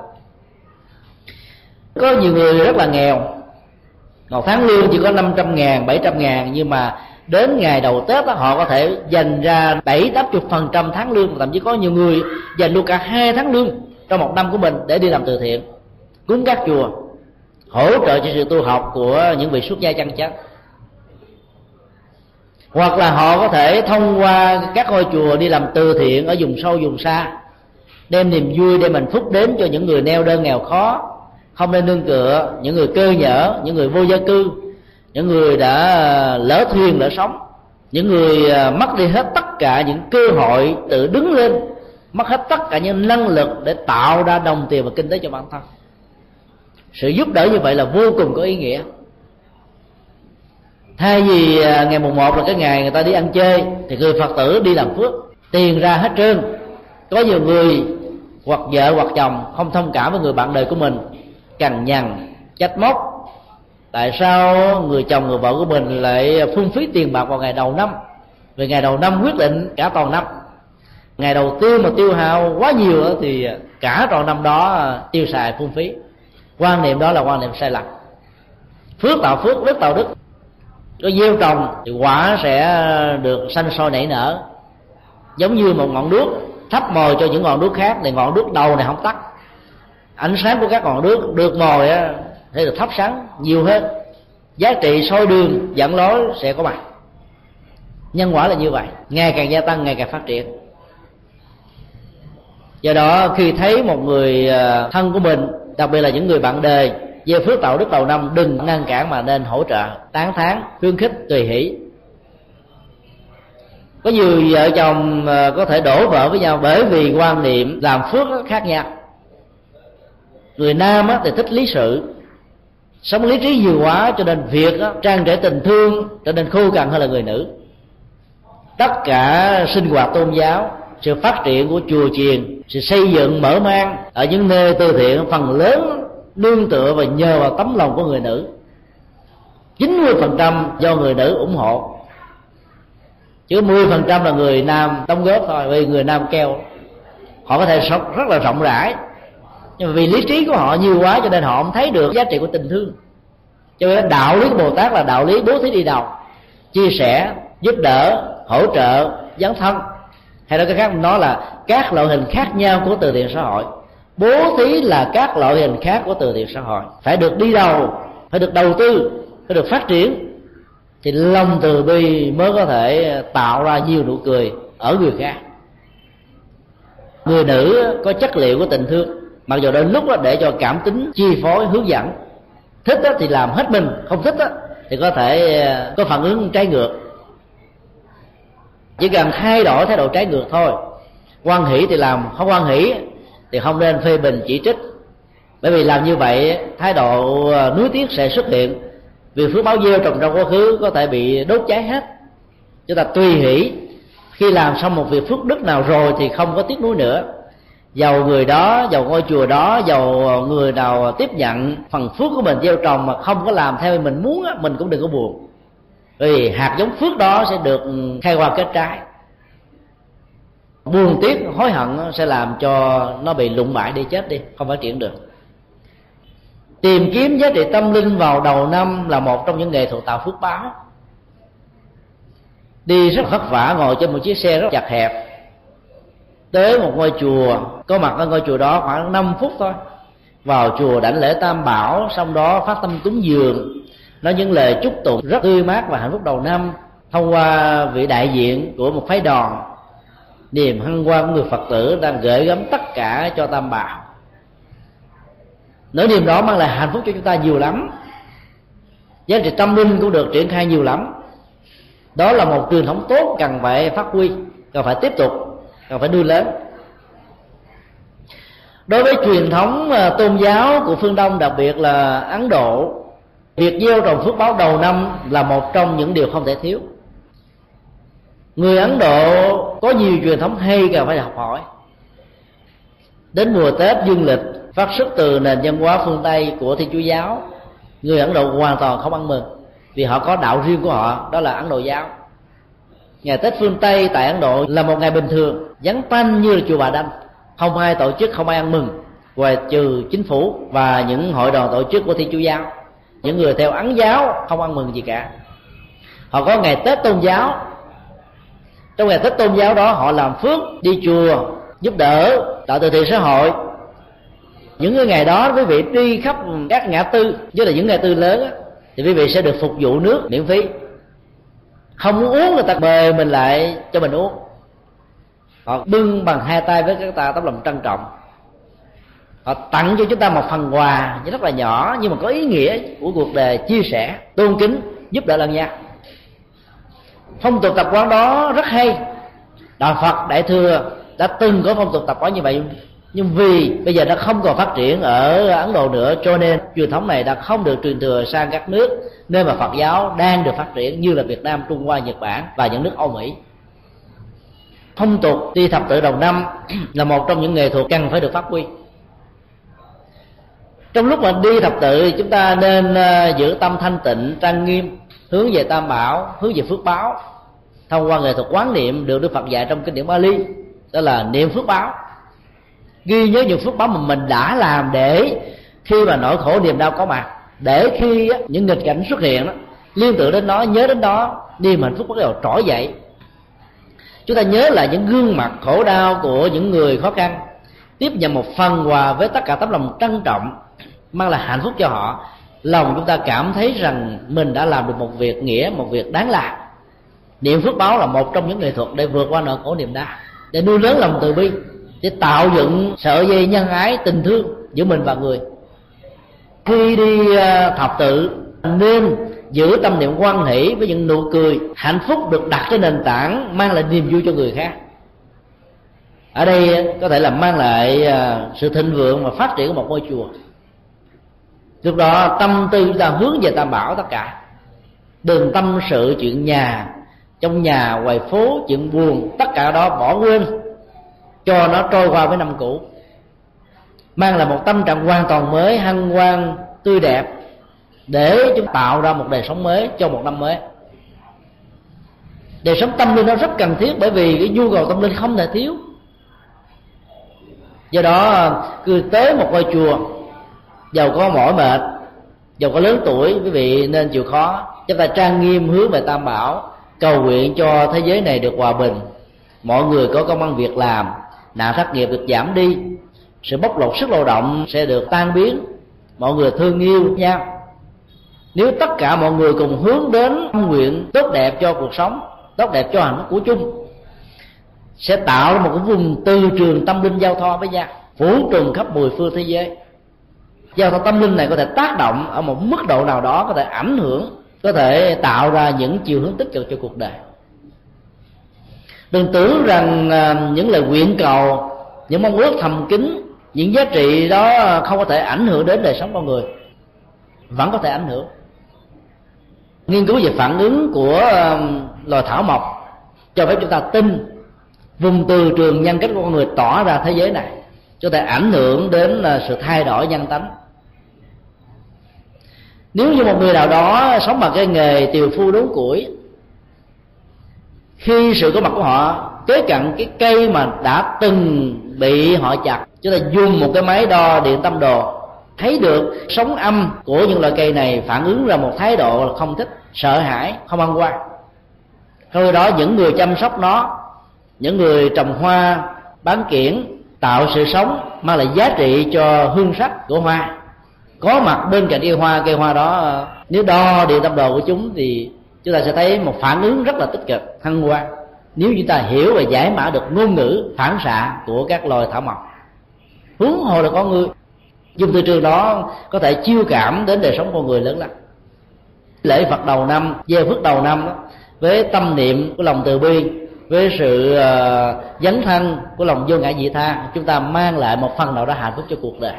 Có nhiều người rất là nghèo một tháng lương chỉ có 500 ngàn 700 ngàn nhưng mà đến ngày đầu Tết đó, họ có thể dành ra bảy tám chục phần trăm tháng lương thậm chí có nhiều người dành luôn cả hai tháng lương trong một năm của mình để đi làm từ thiện cúng các chùa hỗ trợ cho sự tu học của những vị xuất gia chân chánh hoặc là họ có thể thông qua các ngôi chùa đi làm từ thiện ở vùng sâu vùng xa đem niềm vui đem hạnh phúc đến cho những người neo đơn nghèo khó không nên nương tựa những người cơ nhở những người vô gia cư, những người đã à, lỡ thuyền, lỡ sống những người à, mất đi hết tất cả những cơ hội tự đứng lên, mất hết tất cả những năng lực để tạo ra đồng tiền và kinh tế cho bản thân. Sự giúp đỡ như vậy là vô cùng có ý nghĩa. Thay vì à, ngày mùng một là cái ngày người ta đi ăn chơi, thì người phật tử đi làm phước, tiền ra hết trơn. Có nhiều người hoặc vợ hoặc chồng không thông cảm với người bạn đời của mình cằn nhằn, trách móc. Tại sao người chồng người vợ của mình lại phung phí tiền bạc vào ngày đầu năm? Vì ngày đầu năm quyết định cả toàn năm. Ngày đầu tiên mà tiêu hao quá nhiều thì cả tròn năm đó tiêu xài phung phí. Quan niệm đó là quan niệm sai lầm. Phước tạo phước, đức tạo đức. Có gieo trồng thì quả sẽ được xanh sôi nảy nở. Giống như một ngọn đuốc, thắp mồi cho những ngọn đuốc khác thì ngọn đuốc đầu này không tắt ánh sáng của các ngọn nước được mồi á thế là thắp sáng nhiều hơn. Giá trị soi đường dẫn lối sẽ có mặt. Nhân quả là như vậy. Ngày càng gia tăng, ngày càng phát triển. Do đó, khi thấy một người à, thân của mình, đặc biệt là những người bạn đời, về phước tạo đức đầu năm, đừng ngăn cản mà nên hỗ trợ, tán thán, khuyến khích, tùy hỷ. Có nhiều vợ chồng à, có thể đổ vỡ với nhau bởi vì quan niệm làm phước khác nhau người nam thì thích lý sự. Sống lý trí nhiều quá cho nên việc trang trải tình thương trở nên khô cằn hơn là người nữ. Tất cả sinh hoạt tôn giáo, sự phát triển của chùa chiền, sự xây dựng mở mang ở những nơi từ thiện, phần lớn nương tựa và nhờ vào tấm lòng của người nữ. 90% do người nữ ủng hộ. Chứ 10% là người nam đóng góp thôi, vì người nam keo. Họ có thể sống rất là rộng rãi nhưng mà vì lý trí của họ nhiều quá cho nên họ không thấy được giá trị của tình thương. Cho nên đạo lý của bồ tát là đạo lý bố thí đi đầu, chia sẻ, giúp đỡ, hỗ trợ, dấn thân. Hay nói cái khác, nó là các loại hình khác nhau của từ thiện xã hội. Bố thí là các loại hình khác của từ thiện xã hội. Phải được đi đầu, phải được đầu tư, phải được phát triển. Thì lòng từ bi mới có thể tạo ra nhiều nụ cười ở người khác. Người nữ có chất liệu của tình thương mặc dù đôi lúc đó để cho cảm tính chi phối hướng dẫn, thích đó thì làm hết mình, không thích đó thì có thể ờ, có phản ứng trái ngược. Chỉ cần thay đổi thái độ trái ngược thôi. Quan hỷ thì làm, không quan hỷ thì không nên phê bình chỉ trích. Bởi vì làm như vậy, thái độ ờ, nuối tiếc sẽ xuất hiện. Vì phước báo gieo trồng trong quá khứ có thể bị đốt cháy hết. Chúng ta tùy hỷ, khi làm xong một việc phước đức nào rồi thì không có tiếc nuối nữa giàu người đó, giàu ngôi chùa đó, giàu ờ, người nào tiếp nhận phần phước của mình gieo trồng mà không có làm theo mình muốn mình cũng đừng có buồn. Vì hạt giống phước đó sẽ được ừ, khai hoa kết trái. Buồn tiếc, hối hận sẽ làm cho nó bị lụng bại đi chết đi, không phát triển được. Tìm kiếm giá trị tâm linh vào đầu năm là một trong những nghệ thuật tạo phước báo. Đi rất vất vả, ngồi trên một chiếc xe rất chặt hẹp tới một ngôi chùa, có mặt ở ngôi chùa đó khoảng 5 phút thôi. Vào chùa đảnh lễ tam bảo, xong đó phát tâm cúng dường. Nói những lời chúc tụng rất tươi mát và hạnh phúc đầu năm, thông qua vị đại diện của một phái đoàn. Niềm hân hoan của người phật tử đang gửi gắm tất cả cho tam bảo. Nỗi niềm đó mang lại hạnh phúc cho chúng ta nhiều lắm. Giá trị tâm linh cũng được triển khai nhiều lắm. Đó là một truyền thống tốt cần phải phát huy, cần phải tiếp tục cần phải nuôi lớn. Đối với truyền thống à, tôn giáo của phương đông, đặc biệt là ấn độ việc gieo trồng phước báo đầu năm là một trong những điều không thể thiếu. Người ấn độ có nhiều truyền thống hay cần phải học hỏi. Đến mùa tết dương lịch, phát xuất từ nền văn hóa phương tây của thiên chúa giáo, người ấn độ hoàn toàn không ăn mừng vì họ có đạo riêng của họ, đó là ấn độ giáo ngày tết phương tây tại ấn độ là một ngày bình thường, vắng tanh như là chùa bà đanh. Không ai tổ chức, không ai ăn mừng. Ngoài trừ chính phủ và những hội đoàn tổ chức của thiên chúa giáo. Những người theo ấn giáo không ăn mừng gì cả. Họ có ngày tết tôn giáo. Trong ngày tết tôn giáo đó, họ làm phước, đi chùa, giúp đỡ, tạo từ thiện xã hội. Những cái ngày đó, quý vị đi khắp các ngã tư như là những ngã tư lớn thì quý vị sẽ được phục vụ nước miễn phí không muốn uống người ta mời mình lại cho mình uống. Họ bưng bằng hai tay với các ta, tấm lòng trân trọng. Họ tặng cho chúng ta một phần quà rất là nhỏ, nhưng mà có ý nghĩa của cuộc đời chia sẻ, tôn kính, giúp đỡ lẫn nhau. Phong tục tập quán đó rất hay. Đạo phật đại thừa đã từng có phong tục tập quán như vậy. Nhưng vì bây giờ nó không còn phát triển ở ấn độ nữa, cho nên truyền thống này đã không được truyền thừa sang các nước nơi mà phật giáo đang được phát triển như là việt nam, trung hoa, nhật bản và những nước âu mỹ. Phong tục đi thập tự đầu năm là một trong những nghệ thuật cần phải được phát huy. Trong lúc mà đi thập tự chúng ta nên ờ, giữ tâm thanh tịnh, trang nghiêm, hướng về tam bảo, hướng về phước báo. Thông qua nghệ thuật quán niệm được đức phật dạy trong kinh điển bali, đó là niệm phước báo. Ghi nhớ những phước báo mà mình đã làm để khi mà nỗi khổ niềm đau có mặt để khi những nghịch cảnh xuất hiện đó liên tưởng đến nó, nhớ đến đó niềm hạnh phúc bắt đầu trỗi dậy. Chúng ta nhớ lại những gương mặt khổ đau của những người khó khăn, tiếp nhận một phần quà với tất cả tấm lòng trân trọng, mang lại hạnh phúc cho họ. Lòng chúng ta cảm thấy rằng mình đã làm được một việc nghĩa, một việc đáng làm niệm phước báo là một trong những nghệ thuật để vượt qua nỗi khổ niềm đau, để nuôi lớn lòng từ bi, để tạo dựng sợi dây nhân ái, tình thương giữa mình và người khi đi ờ, thập tự, nên giữ tâm niệm quan hỷ với những nụ cười hạnh phúc được đặt trên nền tảng mang lại niềm vui cho người khác. Ở đây ờ, có thể là mang lại ờ, sự thịnh vượng và phát triển của một ngôi chùa. Lúc đó, tâm tư chúng ta hướng về tam bảo tất cả. Đừng tâm sự chuyện nhà. Trong nhà, ngoài phố, chuyện buồn, tất cả đó bỏ quên, cho nó trôi qua với năm cũ mang lại một tâm trạng hoàn toàn mới hăng hoan, tươi đẹp, để chúng tạo ra một đời sống mới cho một năm mới. Đời sống tâm linh nó rất cần thiết, bởi vì cái nhu cầu tâm linh không thể thiếu. Do đó, cứ tới một ngôi chùa, giàu có mỏi mệt, giàu có lớn tuổi, quý vị nên chịu khó. Chúng ta trang nghiêm hướng về tam bảo, cầu nguyện cho thế giới này được hòa bình. Mọi người có công ăn việc làm nạn thất nghiệp được giảm đi sự bóc lột sức lao động sẽ được tan biến. Mọi người thương yêu nhau. Nếu tất cả mọi người cùng hướng đến nguyện tốt đẹp cho cuộc sống, tốt đẹp cho hạnh phúc của chung sẽ tạo ra một cái vùng từ trường tâm linh giao thoa với nhau, phủ trùm khắp mười phương thế giới. Giao thoa tâm linh này có thể tác động ở một mức độ nào đó, có thể ảnh hưởng, có thể tạo ra những chiều hướng tích cực cho cuộc đời. Đừng tưởng rằng à, những lời nguyện cầu, những mong ước thầm kín những giá trị đó không có thể ảnh hưởng đến đời sống con người, vẫn có thể ảnh hưởng. Nghiên cứu về phản ứng của um, loài thảo mộc cho phép chúng ta tin vùng từ trường nhân cách của con người tỏ ra thế giới này có thể ảnh hưởng đến uh, sự thay đổi nhân tánh. Nếu như một người nào đó sống bằng cái nghề tiều phu đốn củi, khi sự có mặt của họ kế cận cái cây mà đã từng bị họ chặt. Chúng ta dùng một cái máy đo điện tâm đồ, thấy được sóng âm của những loại cây này phản ứng ra một thái độ là không thích, sợ hãi, không ăn qua. Thôi đó những người chăm sóc nó, những người trồng hoa, bán kiển, tạo sự sống, mang lại giá trị cho hương sắc của hoa. Có mặt bên cạnh cây hoa cây hoa đó, nếu đo điện tâm đồ của chúng thì chúng ta sẽ thấy một phản ứng rất là tích cực, thăng hoa nếu chúng ta hiểu và giải mã được ngôn ngữ phản xạ của các loài thảo mộc huống hồ là con người dùng từ trường đó có thể chiêu cảm đến đời sống con người lớn lắm. Lễ phật đầu năm gieo phước đầu năm đó, với tâm niệm của lòng từ bi với sự uh, dấn thân của lòng vô ngã dị tha chúng ta mang lại một phần nào đó hạnh phúc cho cuộc đời.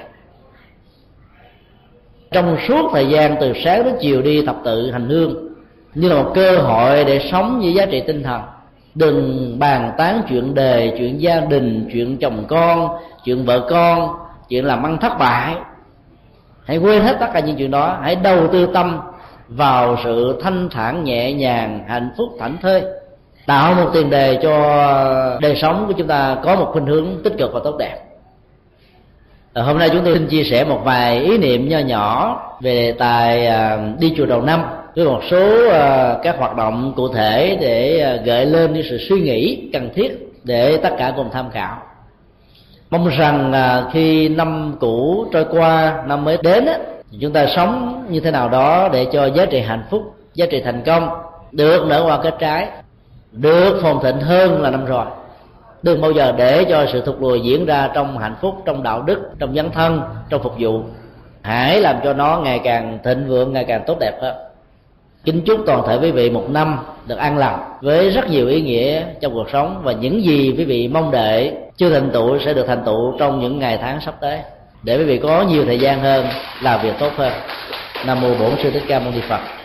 Trong suốt thời gian từ sáng đến chiều đi tập tự hành hương như là một cơ hội để sống với giá trị tinh thần đừng bàn tán chuyện đề chuyện gia đình chuyện chồng con chuyện vợ con chuyện làm ăn thất bại. Hãy quên hết tất cả những chuyện đó. Hãy đầu tư tâm vào sự thanh thản nhẹ nhàng hạnh phúc thảnh thơi. Tạo một tiền đề cho đời sống của chúng ta có một khuynh hướng tích cực và tốt đẹp. À, hôm nay chúng tôi xin chia sẻ một vài ý niệm nho nhỏ về đề tài à, đi chùa đầu năm với một số ờ, các hoạt động cụ thể để ờ, gợi lên những sự suy nghĩ cần thiết để tất cả cùng tham khảo. Mong rằng ờ, khi năm cũ trôi qua, năm mới đến chúng ta sống như thế nào đó để cho giá trị hạnh phúc, giá trị thành công được nở hoa kết trái, được phồn thịnh hơn là năm rồi. Đừng bao giờ để cho sự thụt lùi diễn ra trong hạnh phúc, trong đạo đức, trong dấn thân, trong phục vụ. Hãy làm cho nó ngày càng thịnh vượng, ngày càng tốt đẹp hơn kính chúc toàn thể quý vị một năm được an lành với rất nhiều ý nghĩa trong cuộc sống và những gì quý vị mong đợi. Chưa thành tựu sẽ được thành tựu trong những ngày tháng sắp tới. Để quý vị có nhiều thời gian hơn, làm việc tốt hơn. Nam mô bổn sư thích ca mâu ni phật.